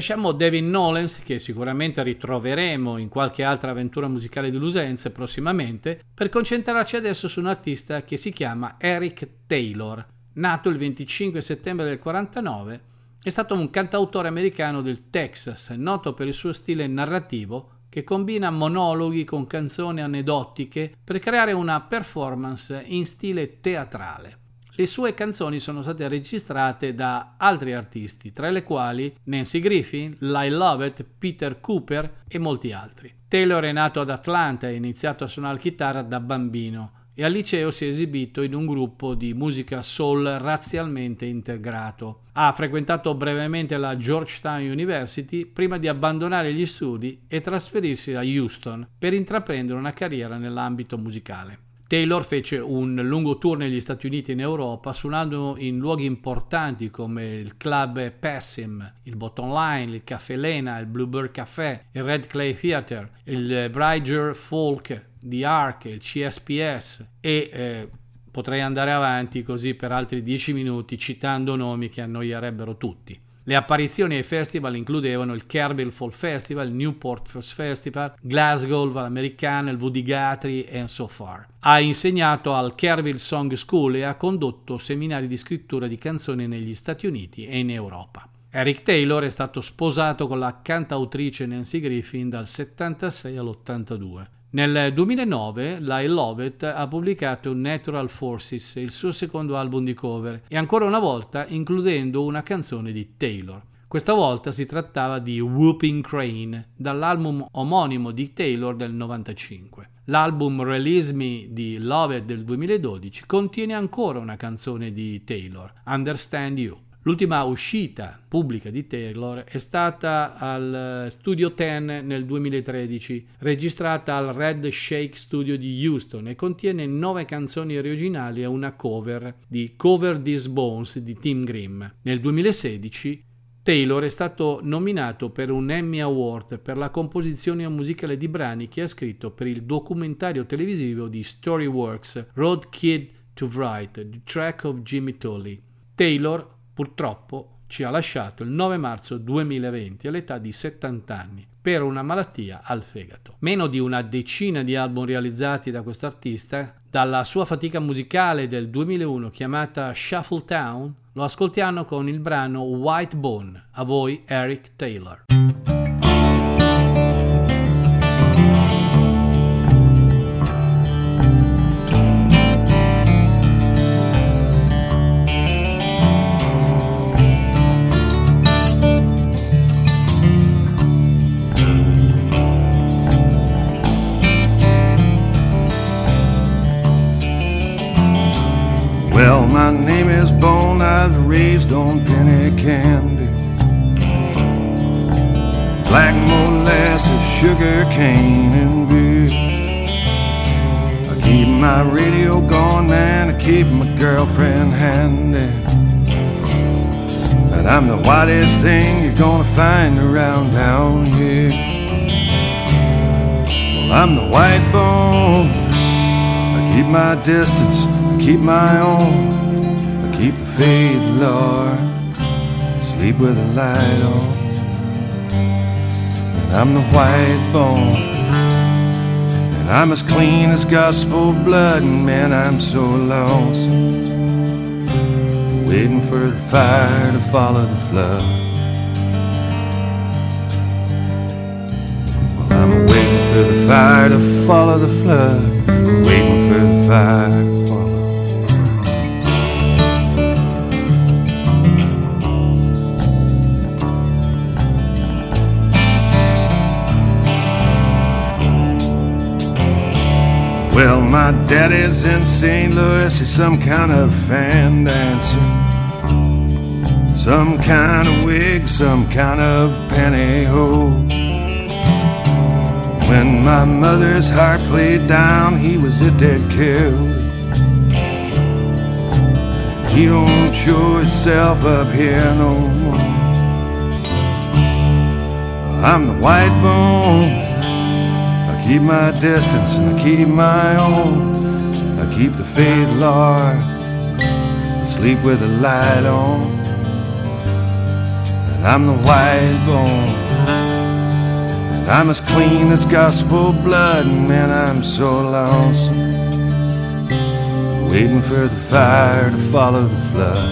Lasciamo David Nolens, che sicuramente ritroveremo in qualche altra avventura musicale di Lusenze prossimamente, per concentrarci adesso su un artista che si chiama Eric Taylor. Nato il 25 settembre del 49, è stato un cantautore americano del Texas, noto per il suo stile narrativo che combina monologhi con canzoni aneddotiche per creare una performance in stile teatrale. Le sue canzoni sono state registrate da altri artisti, tra le quali Nancy Griffin, Lyle Lovett, Peter Cooper e molti altri. Taylor è nato ad Atlanta e ha iniziato a suonare chitarra da bambino e al liceo si è esibito in un gruppo di musica soul razzialmente integrato. Ha frequentato brevemente la Georgetown University prima di abbandonare gli studi e trasferirsi a Houston per intraprendere una carriera nell'ambito musicale. Taylor fece un lungo tour negli Stati Uniti e in Europa, suonando in luoghi importanti come il club Pessim, il Bottom Line, il Caffè Lena, il Bluebird Café, il Red Clay Theatre, il Bridger Folk di Ark, il CSPS e eh, potrei andare avanti così per altri dieci minuti citando nomi che annoierebbero tutti. Le apparizioni ai festival includevano il Kerrville Fall Festival, il Newport First Festival, Glasgow l'Americana, il Woody Guthrie e so far. Ha insegnato al Kerrville Song School e ha condotto seminari di scrittura di canzoni negli Stati Uniti e in Europa. Eric Taylor è stato sposato con la cantautrice Nancy Griffin dal 76 all'82. Nel 2009 Lyle Lovett ha pubblicato Natural Forces, il suo secondo album di cover, e ancora una volta includendo una canzone di Taylor. Questa volta si trattava di Whooping Crane, dall'album omonimo di Taylor del 95. L'album Release Me di Lovett del 2012 contiene ancora una canzone di Taylor, Understand You. L'ultima uscita pubblica di Taylor è stata al Studio 10 nel 2013, registrata al Red Shake Studio di Houston e contiene nove canzoni originali e una cover di Cover These Bones di Tim Grimm. Nel 2016 Taylor è stato nominato per un Emmy Award per la composizione musicale di brani che ha scritto per il documentario televisivo di Storyworks Road Kid to Write, The Track of Jimmy Tully. Taylor purtroppo ci ha lasciato il 9 marzo 2020 all'età di 70 anni per una malattia al fegato. Meno di una decina di album realizzati da questo artista, dalla sua fatica musicale del 2001 chiamata Shuffle Town, lo ascoltiamo con il brano White Bone. A voi Eric Taylor. Raised on penny candy. Black molasses, sugar cane, and beer. I keep my radio going and I keep my girlfriend handy. But I'm the whitest thing you're gonna find around down here. Well, I'm the white bone. I keep my distance I keep my own. Keep the faith, Lord. Sleep with the light on. And I'm the white bone. And I'm as clean as gospel blood. And man, I'm so lonesome. Waiting for the fire to follow the flood. Well, I'm waiting for the fire to follow the flood. Waiting for the fire Well, my daddy's in St. Louis, he's some kind of fan dancer. Some kind of wig, some kind of pantyhose. When my mother's heart played down, he was a dead killed. He don't show himself up here no more. I'm the white bone. Keep my distance and I keep my own. I keep the faith, Lord. I sleep with the light on. And And I'm the white bone. And I'm as clean as gospel blood, and man, I'm so lonesome. Waiting for the fire to follow the flood.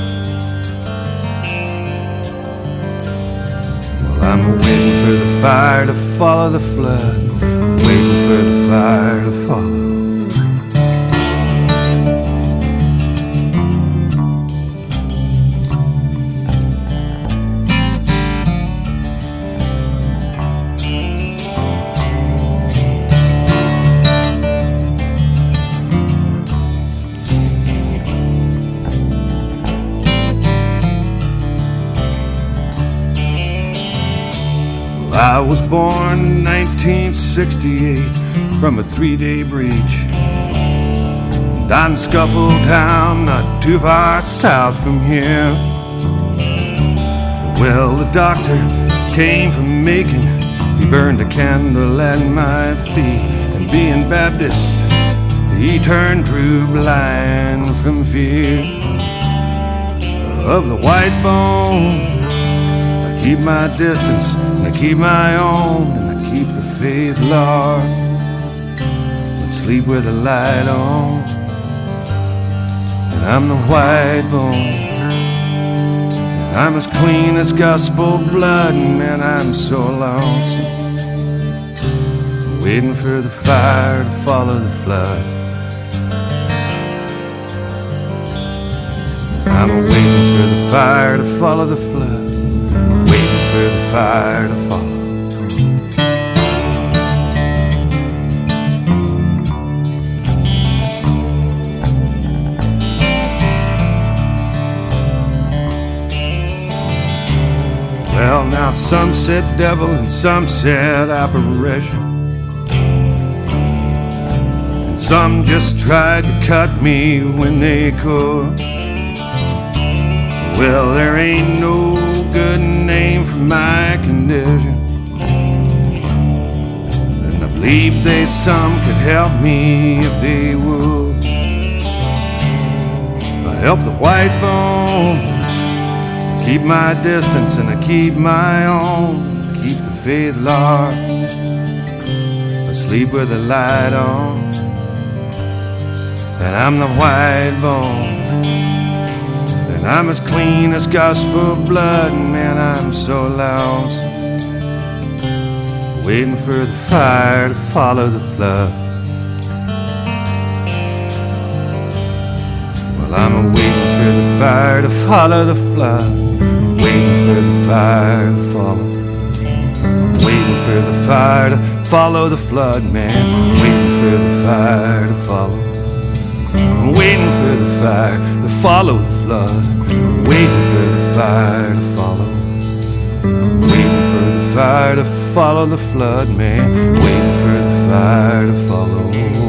Well, I'm waiting for the fire to follow the flood. To follow. I was born in 1968 from a three day breach. Down Scuffle Town, not too far south from here. Well, the doctor came from Macon. He burned a candle at my feet. And being Baptist, he turned true blind from fear of the white bone. I keep my distance and I keep my own and I keep the faith, Lord. Sleep with the light on. And I'm the white bone. And I'm as clean as gospel blood, and man, I'm so lonesome. Waiting for the fire to follow the flood. I'm waiting for the fire to follow the flood, waiting for the fire to follow. Well, now some said devil and some said apparition. And some just tried to cut me when they could. Well, there ain't no good name for my condition. And I believe they some could help me if they would. I help the white bone. Keep my distance and I keep my own. Keep the faith, Lord. I sleep with the light on. And I'm the white bone. And I'm as clean as gospel blood. And man, I'm so lost. Waiting for the fire to follow the flood. Well, I'm waiting for the fire to follow the flood. Fire to follow. Waiting for the fire to follow the flood, man. Waiting for the fire to follow. Waiting for the fire to follow the flood. Waiting for the fire to follow. Waiting for the fire to follow the flood, man. Waiting for the fire to follow.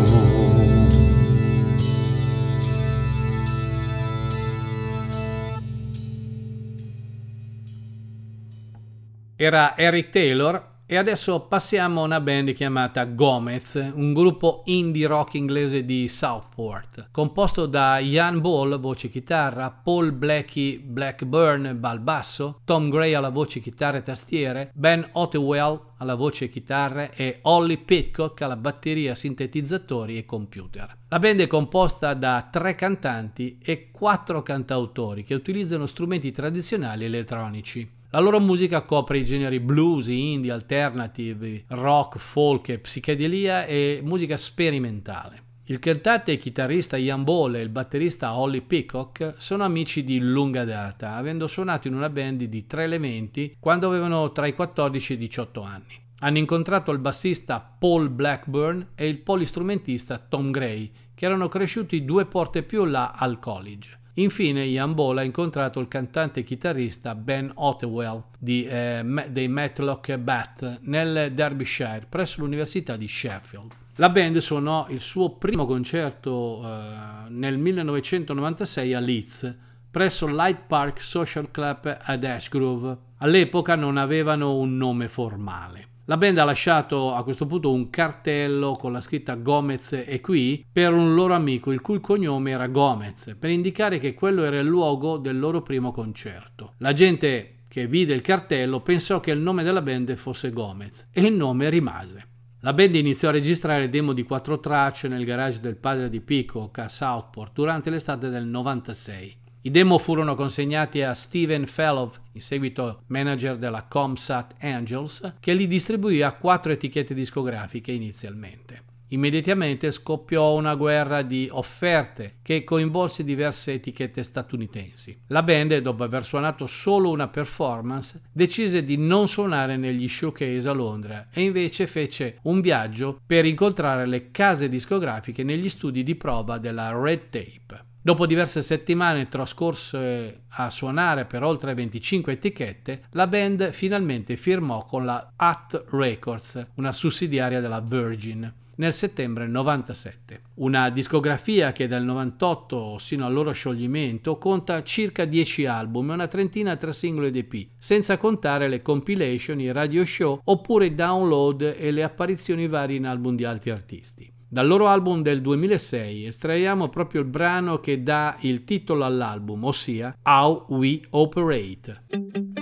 Era Eric Taylor e adesso passiamo a una band chiamata Gomez, un gruppo indie rock inglese di Southport, composto da Ian Ball, voce chitarra, Paul Blackie Blackburn al basso, Tom Gray alla voce chitarra e tastiere, Ben Ottewell alla voce chitarre e Holly Pitcock alla batteria, sintetizzatori e computer. La band è composta da tre cantanti e quattro cantautori che utilizzano strumenti tradizionali elettronici. La loro musica copre i generi blues, indie, alternative, rock, folk psichedelia e musica sperimentale. Il cantante e chitarrista Ian Ball e il batterista Holly Peacock sono amici di lunga data, avendo suonato in una band di tre elementi quando avevano tra i 14 e i 18 anni. Hanno incontrato il bassista Paul Blackburn e il polistrumentista Tom Gray, che erano cresciuti due porte più là al college. Infine Ian Ball ha incontrato il cantante e chitarrista Ben Ottewell di, eh, dei Matlock Bat nel Derbyshire presso l'Università di Sheffield. La band suonò il suo primo concerto eh, nel 1996 a Leeds presso Light Park Social Club ad Ashgrove. All'epoca non avevano un nome formale. La band ha lasciato a questo punto un cartello con la scritta Gomez è qui per un loro amico il cui cognome era Gomez, per indicare che quello era il luogo del loro primo concerto. La gente che vide il cartello, pensò che il nome della band fosse Gomez e il nome rimase. La band iniziò a registrare demo di quattro tracce nel garage del padre di Peacock a Southport durante l'estate del 96. I demo furono consegnati a Steven Fellow, in seguito manager della Comsat Angels, che li distribuì a quattro etichette discografiche inizialmente. Immediatamente scoppiò una guerra di offerte che coinvolse diverse etichette statunitensi. La band, dopo aver suonato solo una performance, decise di non suonare negli showcase a Londra e invece fece un viaggio per incontrare le case discografiche negli studi di prova della Red Tape. Dopo diverse settimane trascorse a suonare per oltre 25 etichette, la band finalmente firmò con la At Records, una sussidiaria della Virgin nel settembre 97. Una discografia che dal 98 sino al loro scioglimento conta circa 10 album e una trentina tra singoli ed EP, senza contare le compilation, i radio show oppure i download e le apparizioni varie in album di altri artisti. Dal loro album del 2006 estraiamo proprio il brano che dà il titolo all'album, ossia How We Operate.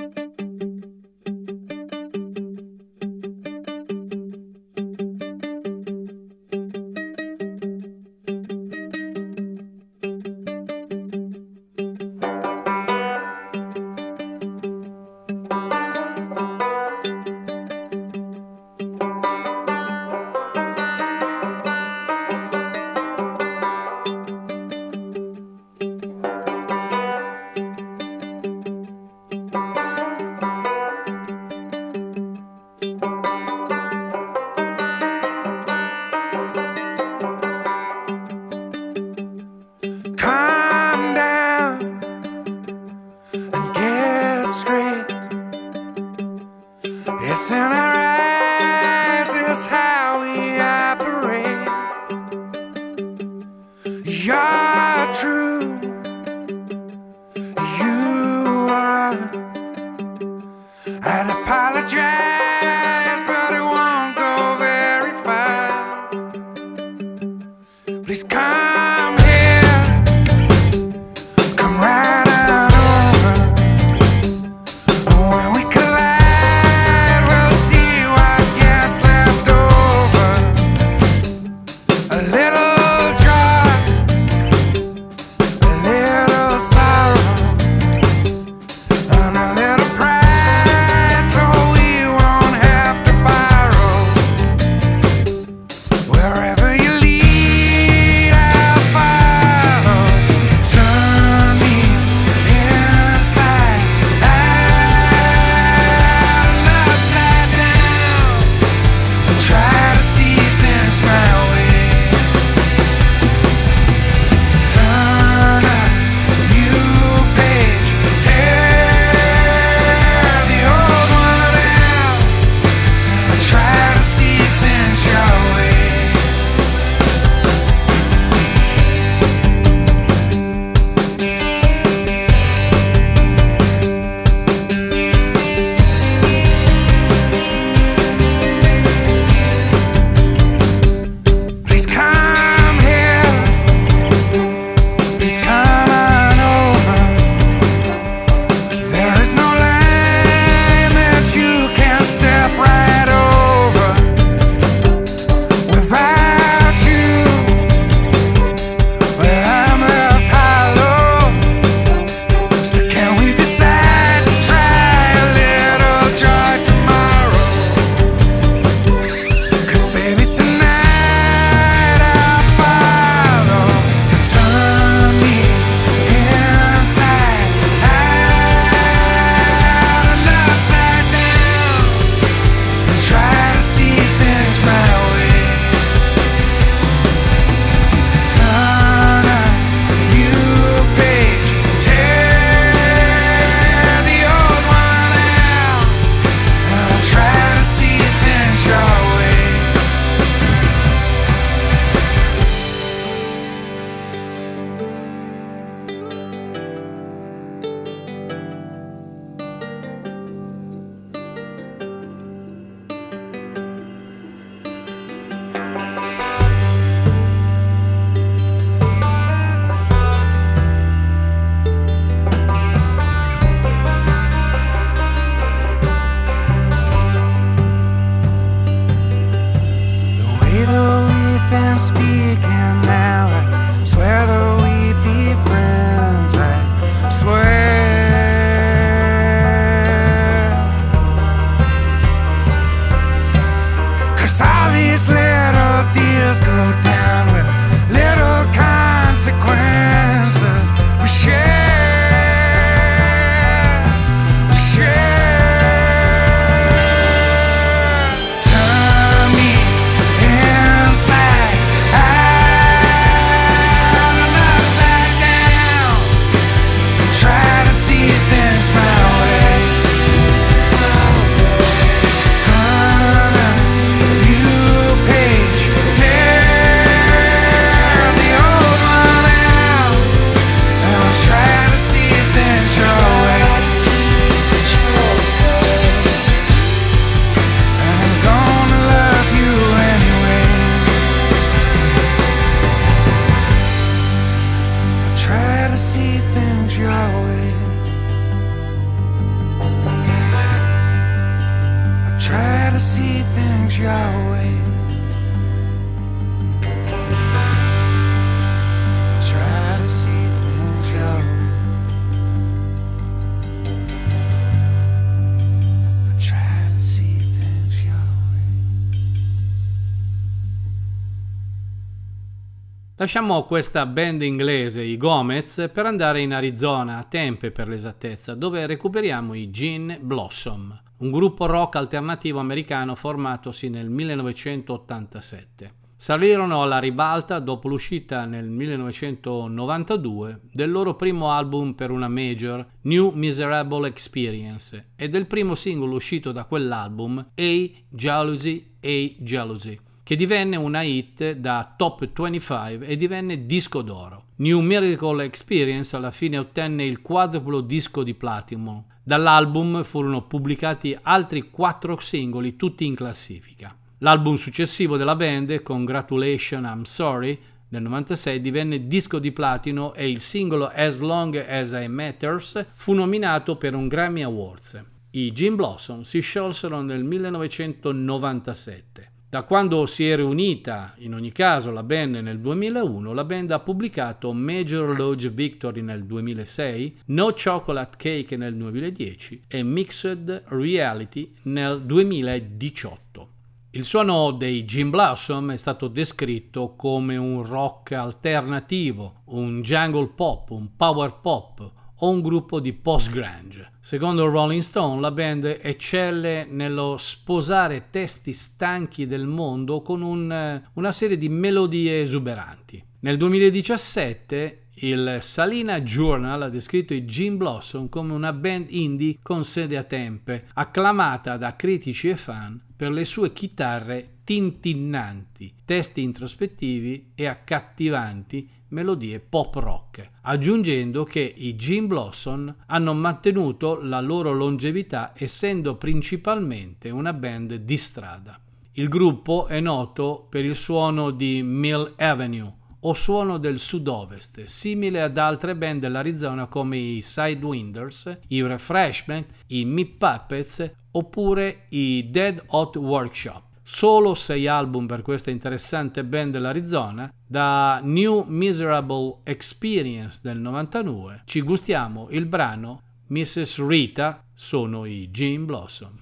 Lasciamo questa band inglese, i Gomez, per andare in Arizona, a Tempe per l'esattezza, dove recuperiamo i Gin Blossom, un gruppo rock alternativo americano formatosi nel 1987. Salirono alla ribalta dopo l'uscita nel 1992 del loro primo album per una major, New Miserable Experience, e del primo singolo uscito da quell'album, A Jealousy, A Jealousy che divenne una hit da top 25 e divenne disco d'oro. New Miracle Experience alla fine ottenne il quadruplo disco di platino. Dall'album furono pubblicati altri quattro singoli, tutti in classifica. L'album successivo della band, Congratulations I'm Sorry, nel 96 divenne disco di platino e il singolo As Long As I Matters fu nominato per un Grammy Awards. I Jim Blossom si sciolsero nel 1997. Da quando si è riunita, in ogni caso, la band nel 2001, la band ha pubblicato Major Lodge Victory nel 2006, No Chocolate Cake nel 2010 e Mixed Reality nel 2018. Il suono dei Jim Blossom è stato descritto come un rock alternativo, un jungle pop, un power pop o un gruppo di post-grunge. Secondo Rolling Stone, la band eccelle nello sposare testi stanchi del mondo con un- una serie di melodie esuberanti. Nel 2017 il Salina Journal ha descritto i Jim Blossom come una band indie con sede a Tempe, acclamata da critici e fan per le sue chitarre tintinnanti, testi introspettivi e accattivanti melodie pop rock, aggiungendo che i Jim Blossom hanno mantenuto la loro longevità essendo principalmente una band di strada. Il gruppo è noto per il suono di Mill Avenue o suono del sud-ovest, simile ad altre band dell'Arizona come i Sidewinders, i Refreshment, i Meat Puppets oppure i Dead Hot Workshop. Solo sei album per questa interessante band dell'Arizona, da New Miserable Experience del 99 ci gustiamo il brano Mrs. Rita, sono i Jim Blossom.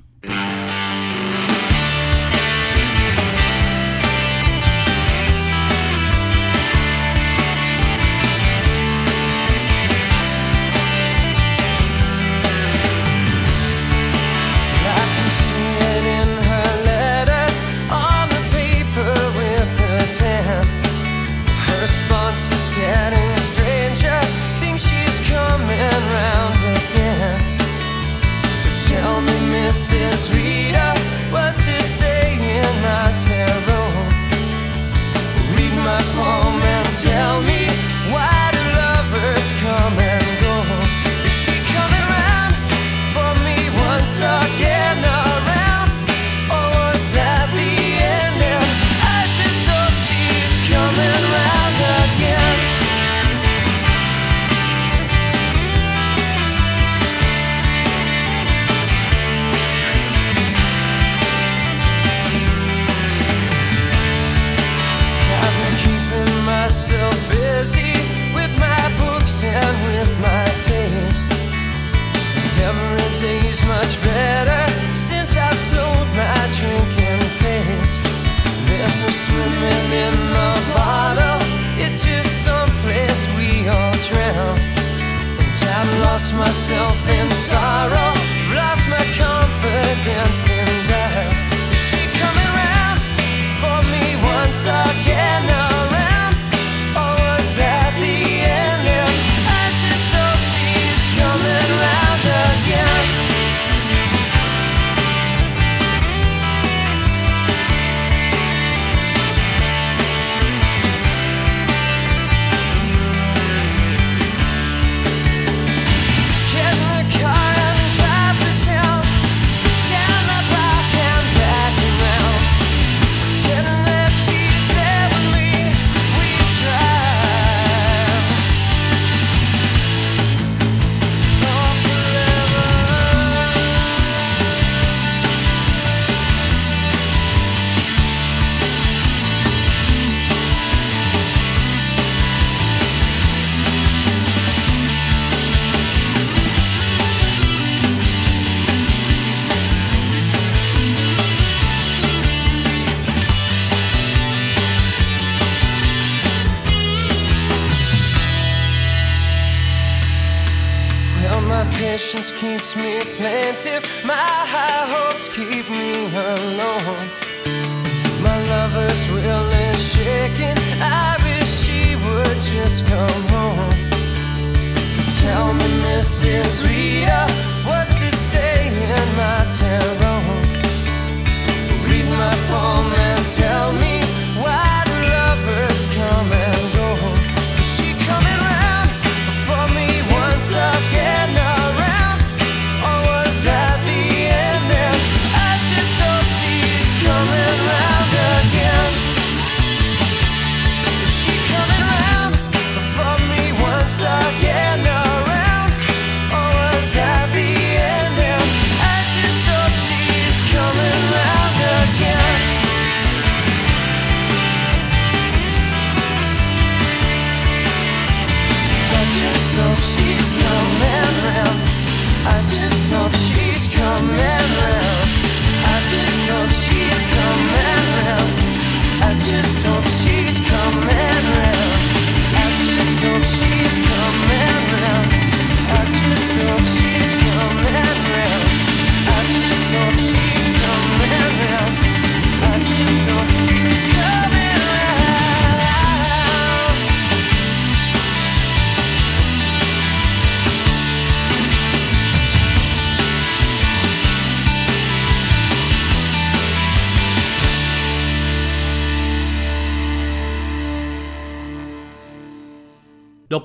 myself in sorrow.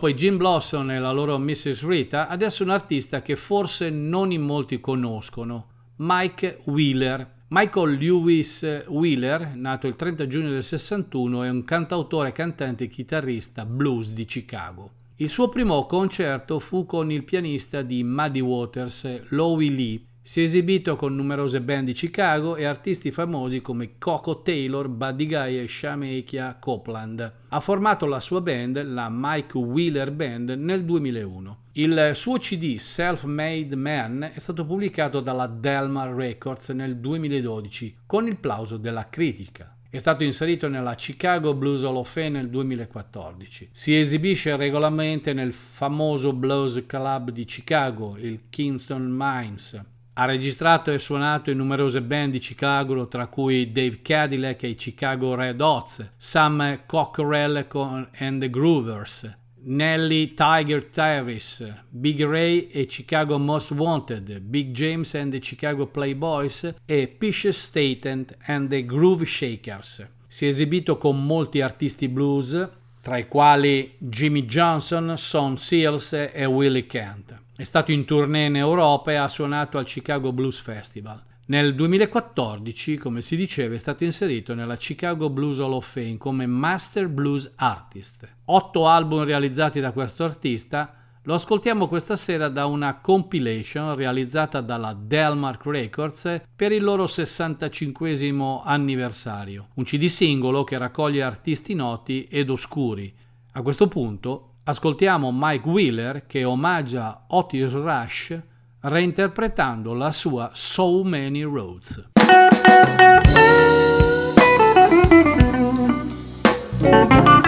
Dopo i Jim Blossom e la loro Mrs. Rita, adesso un artista che forse non in molti conoscono, Mike Wheeler. Michael Lewis Wheeler, nato il 30 giugno del 61, è un cantautore, cantante e chitarrista blues di Chicago. Il suo primo concerto fu con il pianista di Muddy Waters, Louie Lee. Si è esibito con numerose band di Chicago e artisti famosi come Coco Taylor, Buddy Guy e Shamekia Copeland. Ha formato la sua band, la Mike Wheeler Band, nel 2001. Il suo CD Self-Made Man è stato pubblicato dalla Delmar Records nel 2012 con il plauso della critica. È stato inserito nella Chicago Blues Hall of Fame nel 2014. Si esibisce regolarmente nel famoso blues club di Chicago, il Kingston Mines. Ha registrato e suonato in numerose band di Chicago, tra cui Dave Cadillac e i Chicago Red Hots, Sam Cockrell con and the Groovers, Nelly Tiger Tyrus, Big Ray e Chicago Most Wanted, Big James and the Chicago Playboys e Precious Staten and the Groove Shakers. Si è esibito con molti artisti blues, tra i quali Jimmy Johnson, Son Seals e Willie Kent. È stato in tournée in Europa e ha suonato al Chicago Blues Festival. Nel 2014, come si diceva, è stato inserito nella Chicago Blues Hall of Fame come Master Blues Artist. Otto album realizzati da questo artista lo ascoltiamo questa sera da una compilation realizzata dalla Delmark Records per il loro 65 anniversario, un CD singolo che raccoglie artisti noti ed oscuri. A questo punto ascoltiamo Mike Wheeler che omaggia Otis Rush reinterpretando la sua So Many Roads. But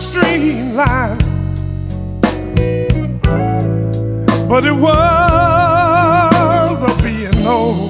streamlined, but it was a being old.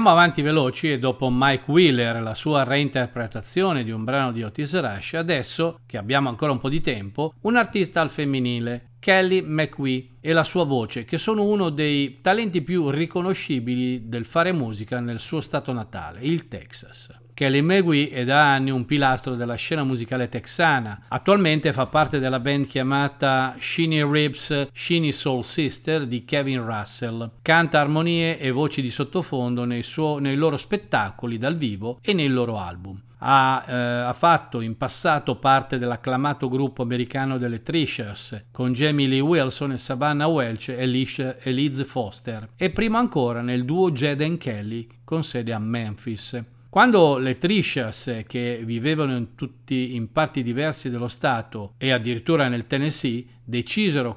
Andiamo avanti veloci e dopo Mike Wheeler e la sua reinterpretazione di un brano di Otis Rush, adesso, che abbiamo ancora un po' di tempo, un artista al femminile, Kelly McWee e la sua voce, che sono uno dei talenti più riconoscibili del fare musica nel suo stato natale, il Texas. Kelly McGee è da anni un pilastro della scena musicale texana. Attualmente fa parte della band chiamata Sheeny Ribs Sheeny Soul Sister di Kevin Russell. Canta armonie e voci di sottofondo nei, suo, nei loro spettacoli dal vivo e nei loro album ha, eh, ha, fatto in passato parte dell'acclamato gruppo americano delle Trishers con Jamie Lee Wilson e Savannah Welch e, Lish, e Liz Foster e prima ancora nel duo Jed Kelly con sede a Memphis. Quando le Trishas, che vivevano in tutti in parti diversi dello Stato e addirittura nel Tennessee, decisero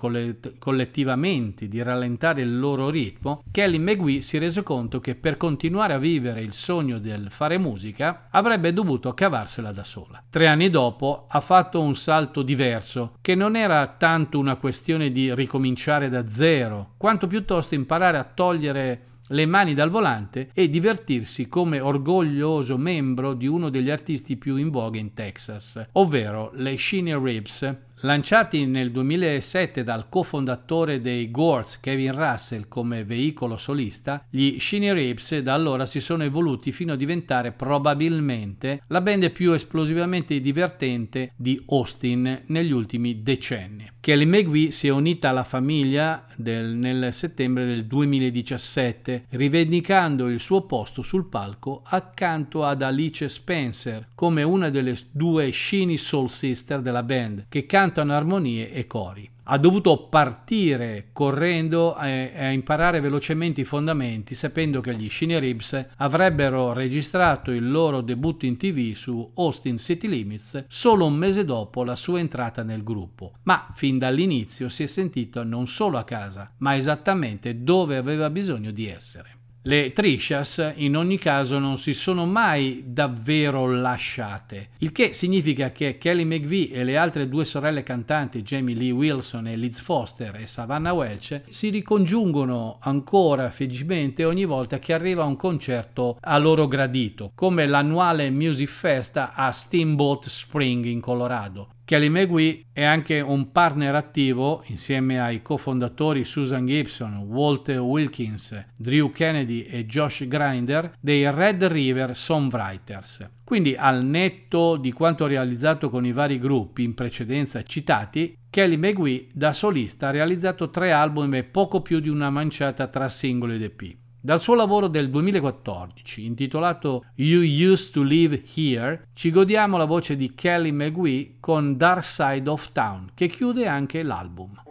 collettivamente di rallentare il loro ritmo, Kelly McGee si rese conto che per continuare a vivere il sogno del fare musica avrebbe dovuto cavarsela da sola. Tre anni dopo ha fatto un salto diverso, che non era tanto una questione di ricominciare da zero, quanto piuttosto imparare a togliere le mani dal volante e divertirsi come orgoglioso membro di uno degli artisti più in voga in Texas, ovvero le Shinny Ribs, Lanciati nel 2007 dal cofondatore dei Gourds Kevin Russell come veicolo solista, gli Shinny Rips da allora si sono evoluti fino a diventare probabilmente la band più esplosivamente divertente di Austin negli ultimi decenni. Kelly McVie si è unita alla famiglia del, nel settembre del 2017, rivendicando il suo posto sul palco accanto ad Alice Spencer come una delle due Shinny Soul Sister della band, che canta cantano armonie e cori. Ha dovuto partire correndo e, imparare velocemente i fondamenti, sapendo che gli Shinny Ribs avrebbero registrato il loro debutto in tv su Austin City Limits solo un mese dopo la sua entrata nel gruppo. Ma fin dall'inizio si è sentito non solo a casa, ma esattamente dove aveva bisogno di essere. Le Trishas in ogni caso non si sono mai davvero lasciate, il che significa che Kelly McVie e le altre due sorelle cantanti Jamie Lee Wilson e Liz Foster e Savannah Welch si ricongiungono ancora felicemente ogni volta che arriva un concerto a loro gradito, come l'annuale Music Fest a Steamboat Spring in Colorado, Kelly McGee è anche un partner attivo insieme ai cofondatori Susan Gibson, Walter Wilkins, Drew Kennedy e Josh Grinder dei Red River Songwriters. Quindi al netto di quanto realizzato con i vari gruppi in precedenza citati, Kelly McGee da solista ha realizzato tre album e poco più di una manciata tra singoli ed EP. Dal suo lavoro del 2014, intitolato You Used to Live Here, ci godiamo la voce di Kelly McGee con Dark Side of Town, che chiude anche l'album.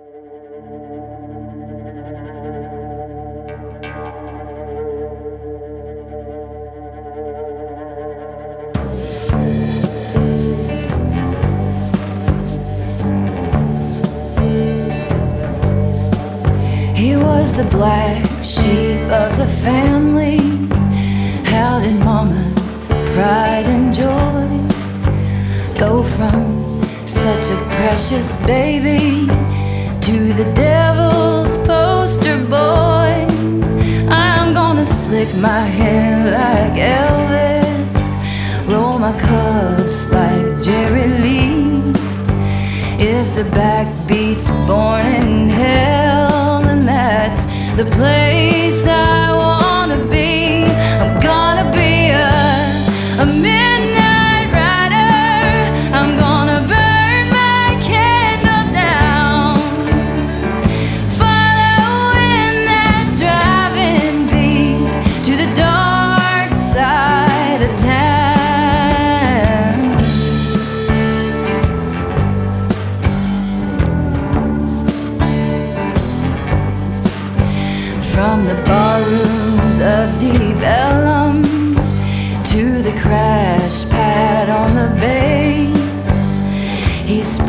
The black sheep of the family, held in mama's pride and joy. Go from such a precious baby to the devil's poster boy. I'm gonna slick my hair like Elvis, roll my cuffs like Jerry Lee. If the backbeat's born in hell, then that's the place I wanna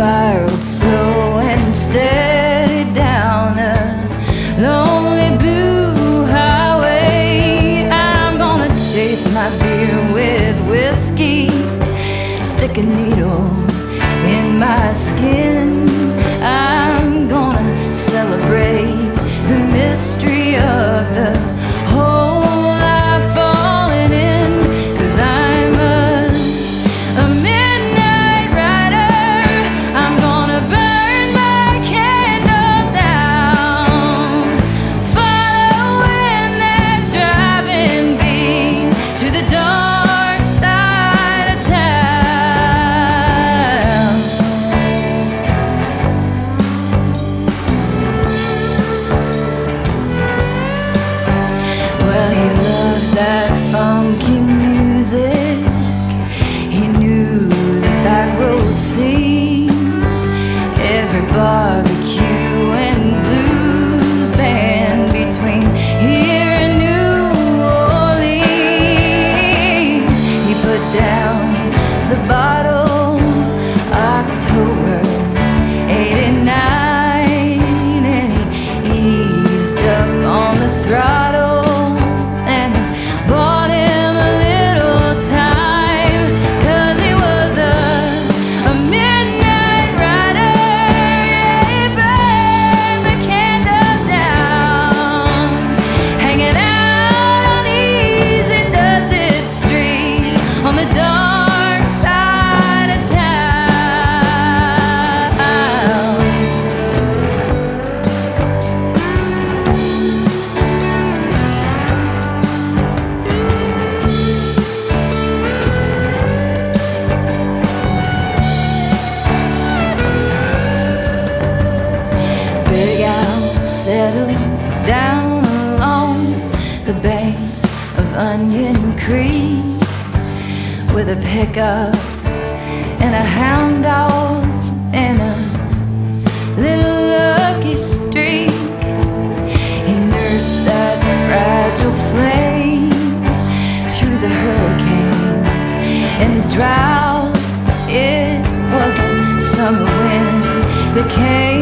spiraled slow and steady down a lonely blue highway. I'm gonna chase my beer with whiskey, stick a needle in my skin. I'm gonna celebrate the mystery pickup and a hound dog and a little lucky streak. He nursed that fragile flame through the hurricanes and the drought. It was a summer wind that came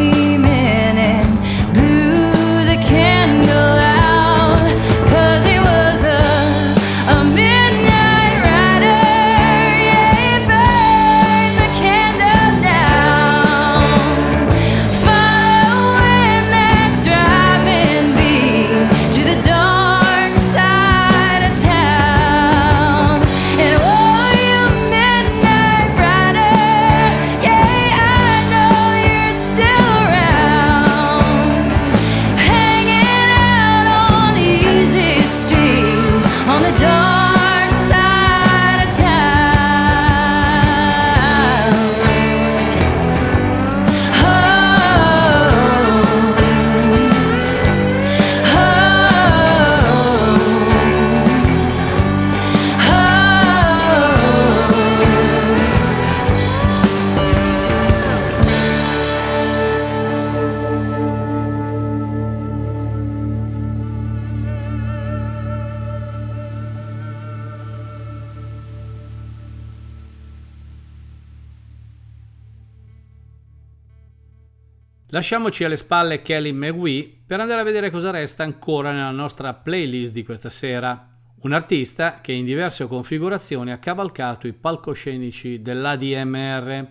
Lasciamoci alle spalle Kelly McWee per andare a vedere cosa resta ancora nella nostra playlist di questa sera. Un artista che in diverse configurazioni ha cavalcato i palcoscenici dell'ADMR,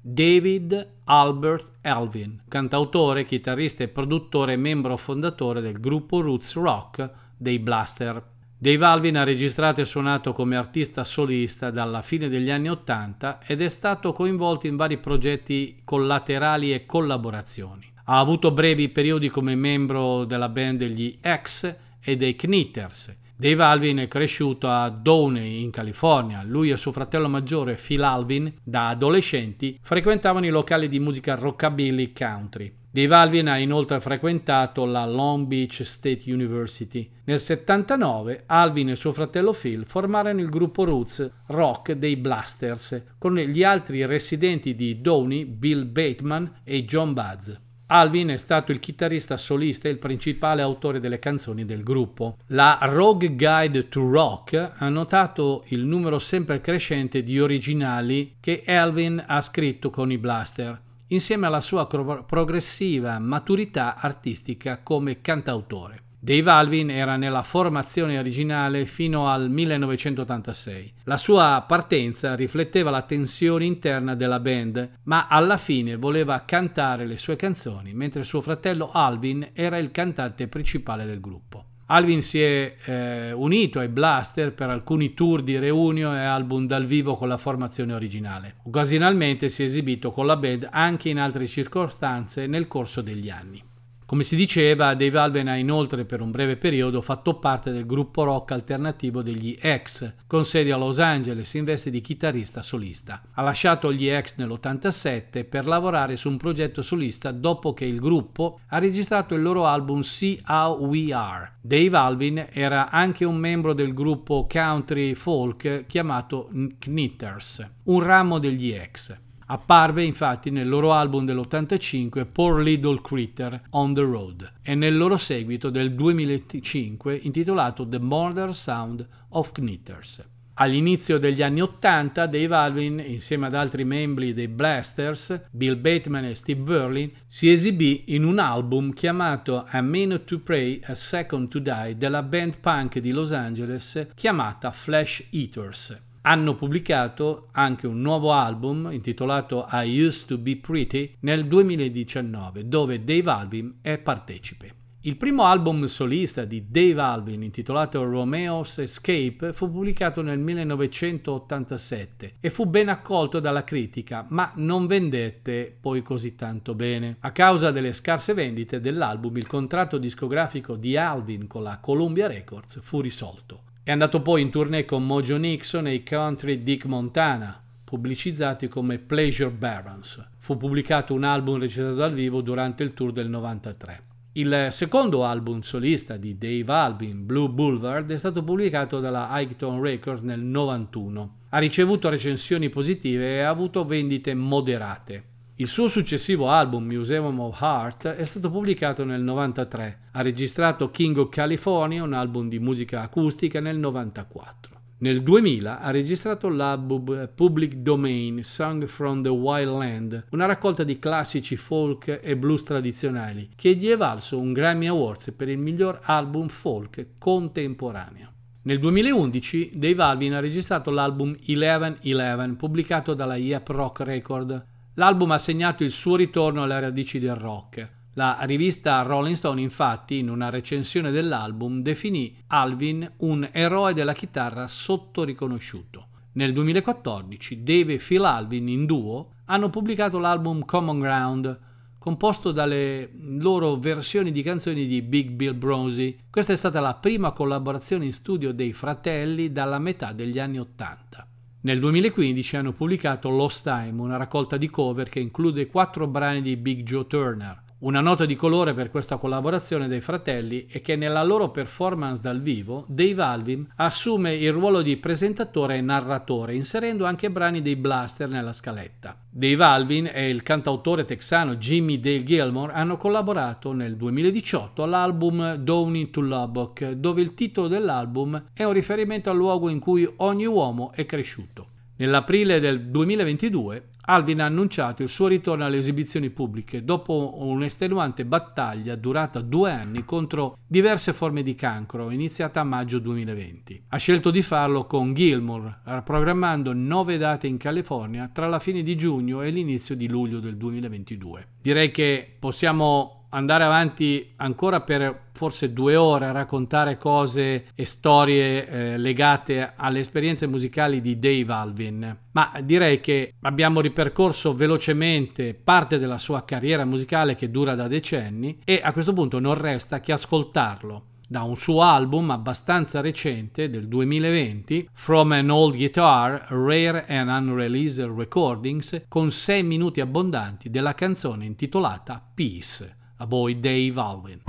David Albert Elvin, cantautore, chitarrista e produttore membro fondatore del gruppo roots rock dei Blaster. Dave Alvin ha registrato e suonato come artista solista dalla fine degli anni Ottanta ed è stato coinvolto in vari progetti collaterali e collaborazioni. Ha avuto brevi periodi come membro della band degli X e dei Knitters. Dave Alvin è cresciuto a Downey in California. Lui e suo fratello maggiore Phil Alvin, da adolescenti, frequentavano i locali di musica rockabilly country. Dave Alvin ha inoltre frequentato la Long Beach State University. Nel 79 Alvin e suo fratello Phil formarono il gruppo roots rock dei Blasters con gli altri residenti di Downey, Bill Bateman e John Buzz. Alvin è stato il chitarrista solista e il principale autore delle canzoni del gruppo. La Rogue Guide to Rock ha notato il numero sempre crescente di originali che Alvin ha scritto con i Blaster insieme alla sua progressiva maturità artistica come cantautore. Dave Alvin era nella formazione originale fino al 1986. La sua partenza rifletteva la tensione interna della band, ma alla fine voleva cantare le sue canzoni, mentre suo fratello Alvin era il cantante principale del gruppo. Alvin si è eh, unito ai Blaster per alcuni tour di reunion e album dal vivo con la formazione originale. Occasionalmente si è esibito con la band anche in altre circostanze nel corso degli anni. Come si diceva, Dave Alvin ha inoltre per un breve periodo fatto parte del gruppo rock alternativo degli X, con sede a Los Angeles in veste di chitarrista solista. Ha lasciato gli X nell'87 per lavorare su un progetto solista dopo che il gruppo ha registrato il loro album See How We Are. Dave Alvin era anche un membro del gruppo country folk chiamato Knitters, un ramo degli X. Apparve infatti nel loro album dell'85 Poor Little Critter On the Road e nel loro seguito del 2005 intitolato The Murder Sound of Knitters. All'inizio degli anni Ottanta, Dave Alvin, insieme ad altri membri dei Blasters, Bill Bateman e Steve Berlin, si esibì in un album chiamato A Minute to Pray, A Second to Die della band punk di Los Angeles chiamata Flash Eaters. Hanno pubblicato anche un nuovo album intitolato I Used to Be Pretty nel 2019, dove Dave Alvin è partecipe. Il primo album solista di Dave Alvin, intitolato Romeo's Escape, fu pubblicato nel 1987 e fu ben accolto dalla critica, ma non vendette poi così tanto bene. A causa delle scarse vendite dell'album, il contratto discografico di Alvin con la Columbia Records fu risolto. È andato poi in tournée con Mojo Nixon e i country Dick Montana, pubblicizzati come Pleasure Barons. Fu pubblicato un album recitato dal vivo durante il tour del 93. Il secondo album solista di Dave Albin, Blue Boulevard, è stato pubblicato dalla Highton Records nel 91. Ha ricevuto recensioni positive e ha avuto vendite moderate. Il suo successivo album Museum of Heart è stato pubblicato nel 93. Ha registrato King of California, un album di musica acustica, nel 94. Nel 2000 ha registrato l'album Public Domain Song from the Wild Land, una raccolta di classici folk e blues tradizionali, che gli è valso un Grammy Awards per il miglior album folk contemporaneo. Nel 2011 Dave Alvin ha registrato l'album 1111 pubblicato dalla Yep Rock Record. L'album ha segnato il suo ritorno alle radici del rock. La rivista Rolling Stone infatti in una recensione dell'album definì Alvin un eroe della chitarra sottoriconosciuto. Nel 2014 Dave e Phil Alvin in duo hanno pubblicato l'album Common Ground, composto dalle loro versioni di canzoni di Big Bill Bronzy. Questa è stata la prima collaborazione in studio dei fratelli dalla metà degli anni Ottanta. Nel 2015 hanno pubblicato Lost Time, una raccolta di cover che include quattro brani di Big Joe Turner. Una nota di colore per questa collaborazione dei fratelli è che nella loro performance dal vivo Dave Alvin assume il ruolo di presentatore e narratore, inserendo anche brani dei Blaster nella scaletta. Dave Alvin e il cantautore texano Jimmy Dale Gilmore hanno collaborato nel 2018 all'album Downing to Lubbock, dove il titolo dell'album è un riferimento al luogo in cui ogni uomo è cresciuto. Nell'aprile del 2022 Alvin ha annunciato il suo ritorno alle esibizioni pubbliche dopo un'estenuante battaglia durata due anni contro diverse forme di cancro iniziata a maggio 2020. Ha scelto di farlo con Gilmour, programmando nove date in California tra la fine di giugno e l'inizio di luglio del 2022. Direi che possiamo andare avanti ancora per forse due ore a raccontare cose e storie eh, legate alle esperienze musicali di Dave Alvin, ma direi che abbiamo ripercorso velocemente parte della sua carriera musicale che dura da decenni e a questo punto non resta che ascoltarlo da un suo album abbastanza recente del 2020, From an Old Guitar, Rare and Unreleased Recordings, con 6 minuti abbondanti della canzone intitolata Peace a boy Dave Alvin.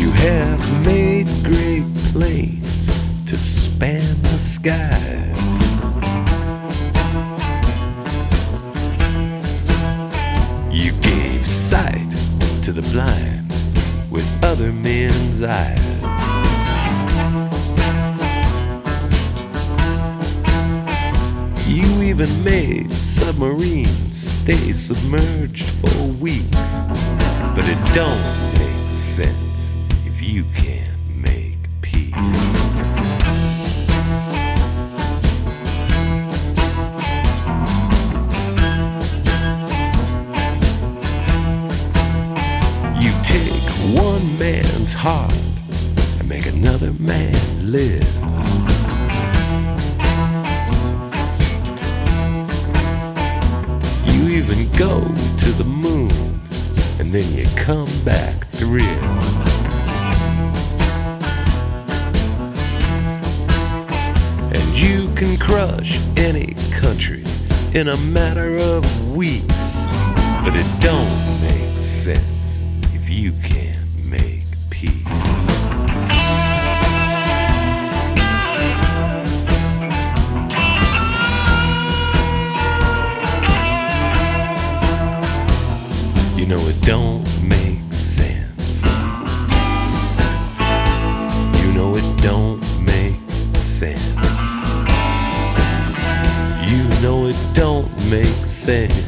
You have made great planes to span the skies. You gave sight to the blind with other men's eyes. Even made submarines stay submerged for weeks. But it don't make sense if you can't make peace. You take one man's heart and make another man live. Even go to the moon and then you come back thrilled. And you can crush any country in a matter of weeks. But it don't make sense if you can't transfusion know it don't make sense. You know it don't make sense. You know it don't make sense.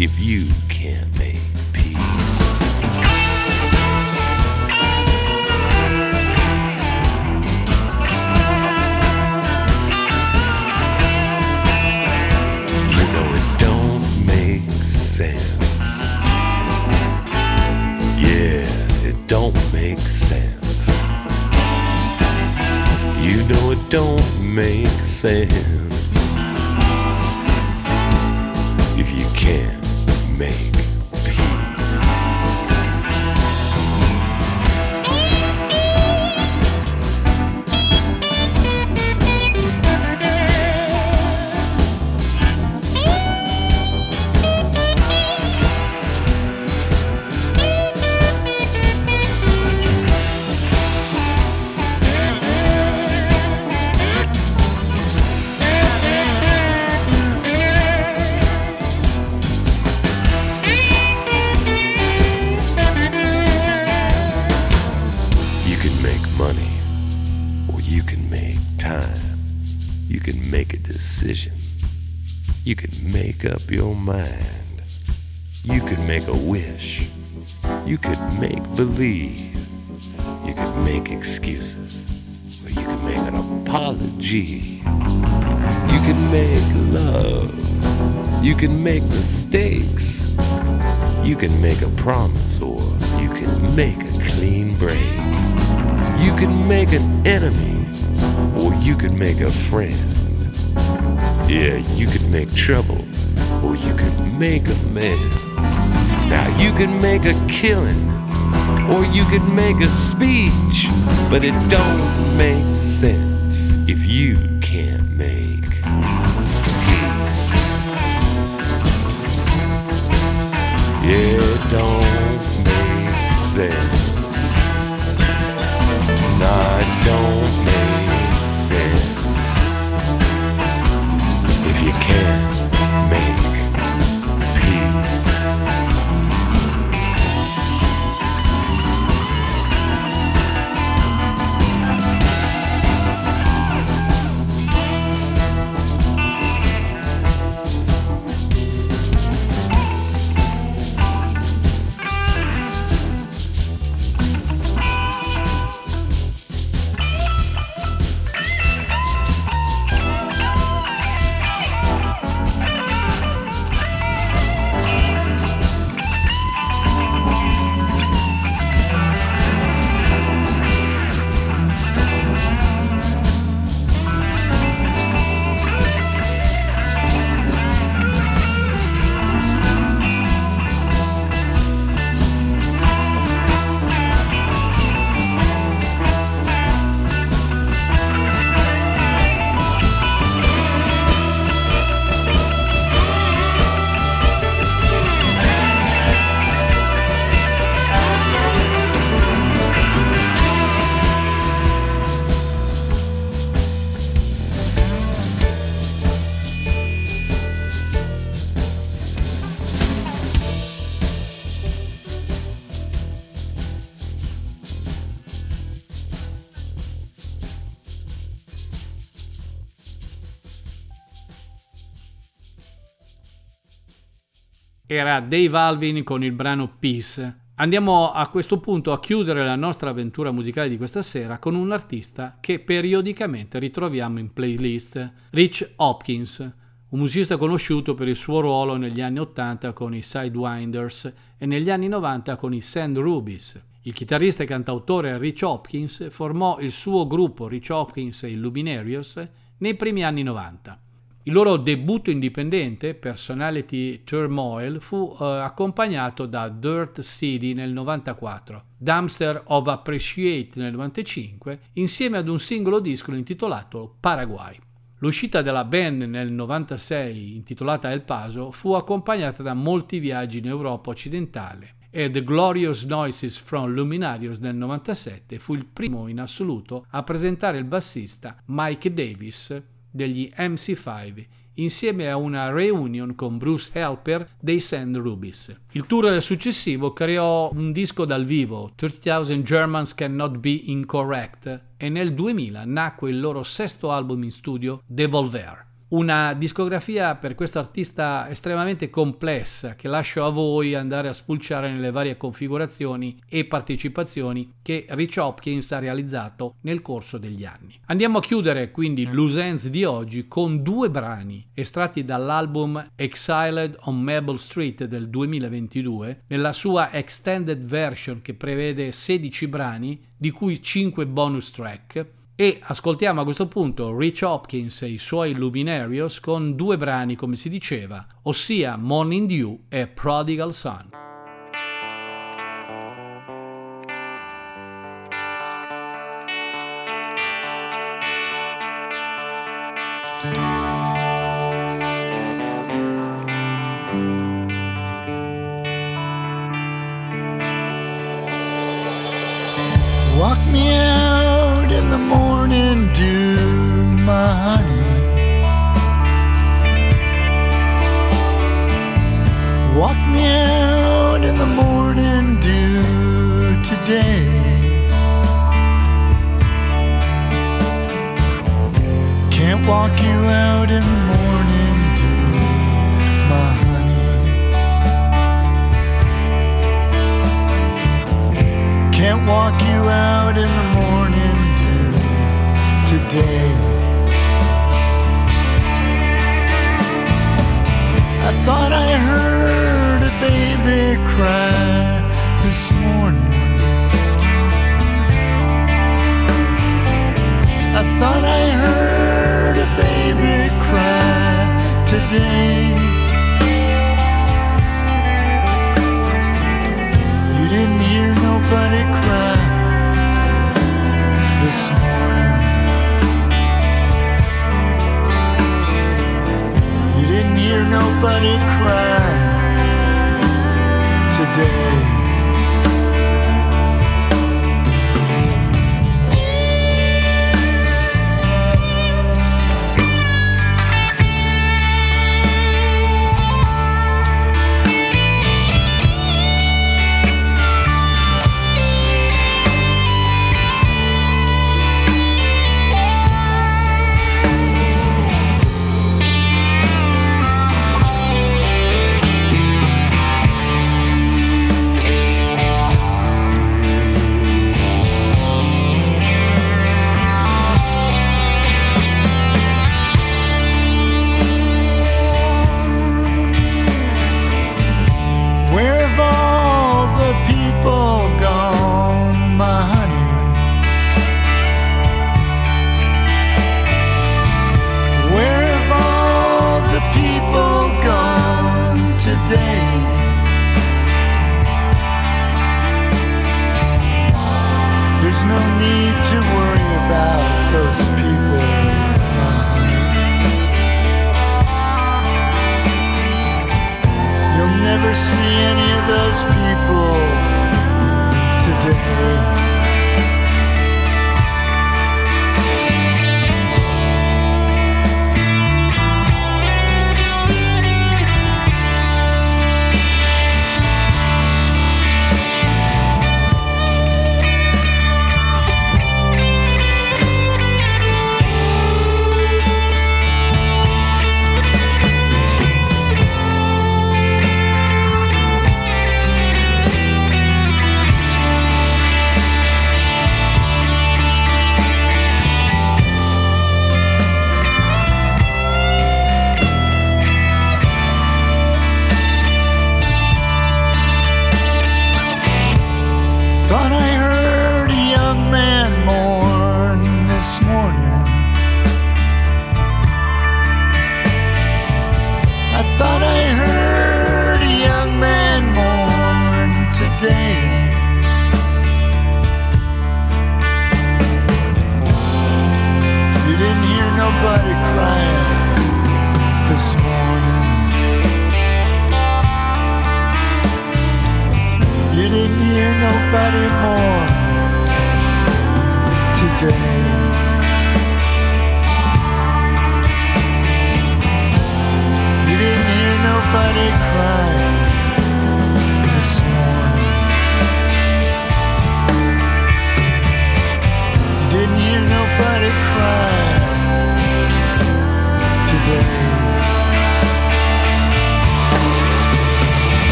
If you can't can make a speech, but it don't make sense if you Era Dave Alvin con il brano Peace. Andiamo a questo punto a chiudere la nostra avventura musicale di questa sera con un artista che periodicamente ritroviamo in playlist, Rich Hopkins, un musicista conosciuto per il suo ruolo negli anni 80 con i Sidewinders e negli anni 90 con i Sand Rubies. Il chitarrista e cantautore Rich Hopkins formò il suo gruppo Rich Hopkins e i Luminarios nei primi anni 90. Il loro debutto indipendente, Personality Turmoil, fu eh, accompagnato da Dirt City nel 94, Dumpster of Appreciate nel 95, insieme ad un singolo disco intitolato Paraguay. L'uscita della band nel 96, intitolata El Paso, fu accompagnata da molti viaggi in Europa occidentale e The Glorious Noises from Luminarios del 97 fu il primo in assoluto a presentare il bassista Mike Davis degli MC5 insieme a una reunion con Bruce Helper dei Sand Rubies. Il tour successivo creò un disco dal vivo, 30,000 Germans Cannot Be Incorrect, e nel 2000 nacque il loro sesto album in studio, Devolver. Una discografia per questo artista estremamente complessa che lascio a voi andare a spulciare nelle varie configurazioni e partecipazioni che Rich Hopkins ha realizzato nel corso degli anni. Andiamo a chiudere quindi Ends di oggi con due brani estratti dall'album Exiled on Mabel Street del 2022 nella sua extended version che prevede 16 brani di cui 5 bonus track e ascoltiamo a questo punto Rich Hopkins e i suoi Luminarios con due brani, come si diceva, ossia Morning Dew e Prodigal Son. Walk you out in the morning dew, my honey. Can't walk you out in the morning dew today. I thought I heard a baby cry this morning. I thought I heard a baby cry today. You didn't hear nobody cry this morning. You didn't hear nobody cry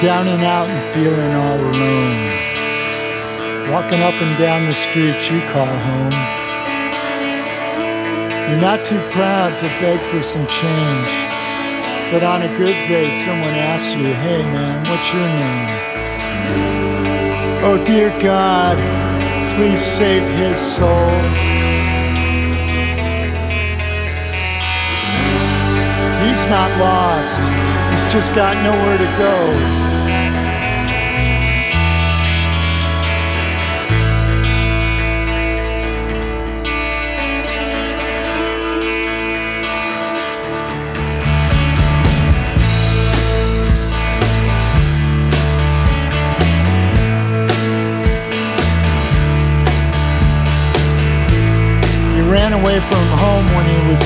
down and out and feeling all alone. Walking up and down the streets you call home. You're not too proud to beg for some change. But on a good day, someone asks you, hey man, what's your name? Oh dear God, please save his soul. He's not lost. He's just got nowhere to go.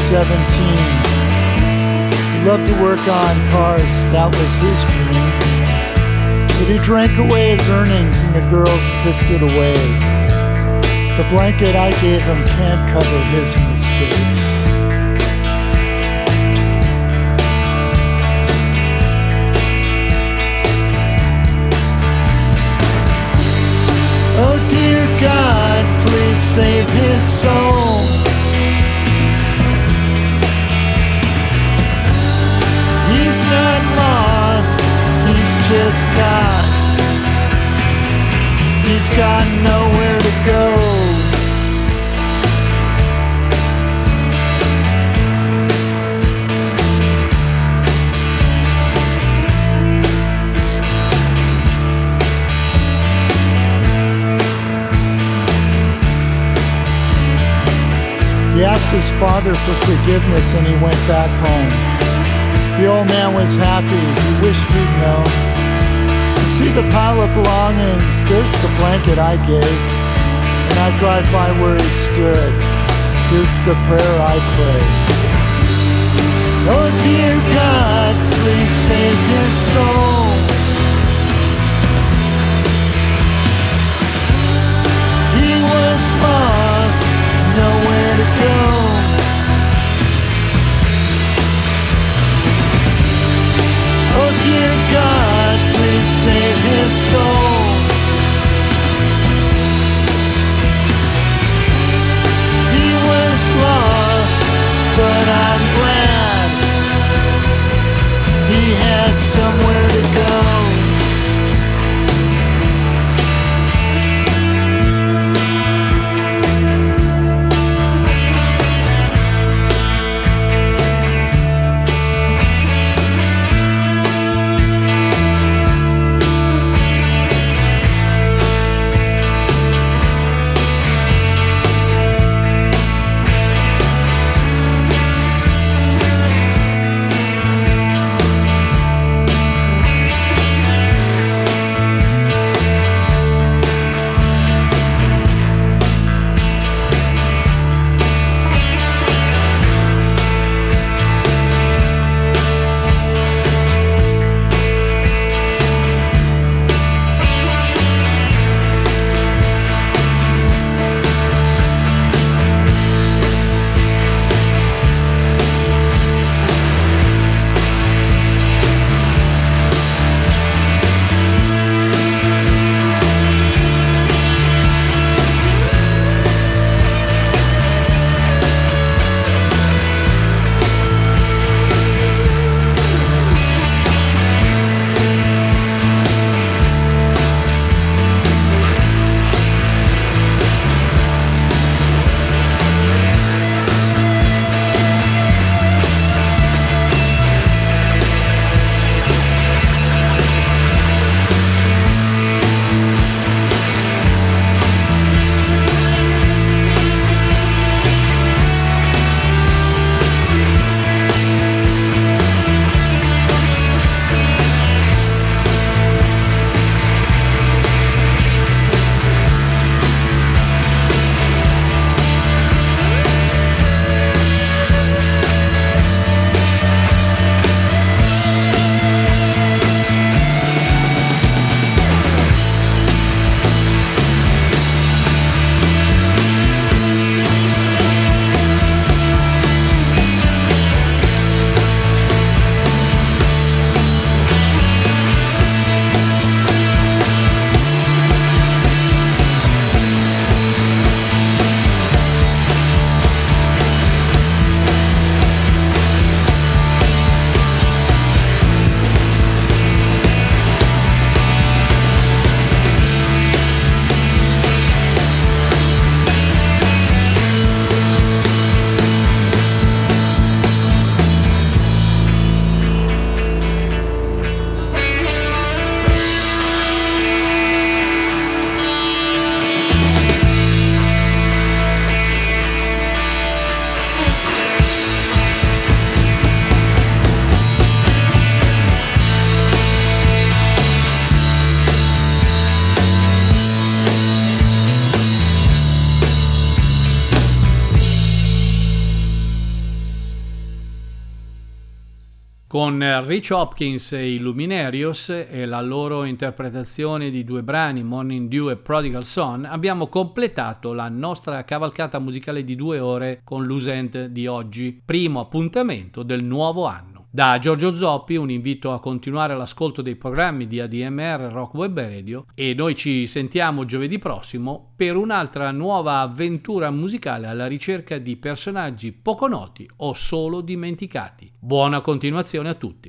17. He loved to work on cars, that was his dream. But he drank away his earnings and the girls pissed it away. The blanket I gave him can't cover his mistakes. Oh dear God, please save his soul. Just got. He's got nowhere to go. He asked his father for forgiveness and he went back home. The old man was happy, he wished he'd known. See the pile of belongings, there's the blanket I gave. And I drive by where he stood, here's the prayer I pray. Oh dear God, please save his soul. He was lost, nowhere to go. Oh dear God, his soul. He was lost, but I'm glad he had somewhere Rich Hopkins e i Luminarios e la loro interpretazione di due brani, Morning Dew e Prodigal Son, abbiamo completato la nostra cavalcata musicale di due ore con l'Usent di oggi, primo appuntamento del nuovo anno. Da Giorgio Zoppi un invito a continuare l'ascolto dei programmi di ADMR Rock Web Radio e noi ci sentiamo giovedì prossimo per un'altra nuova avventura musicale alla ricerca di personaggi poco noti o solo dimenticati. Buona continuazione a tutti.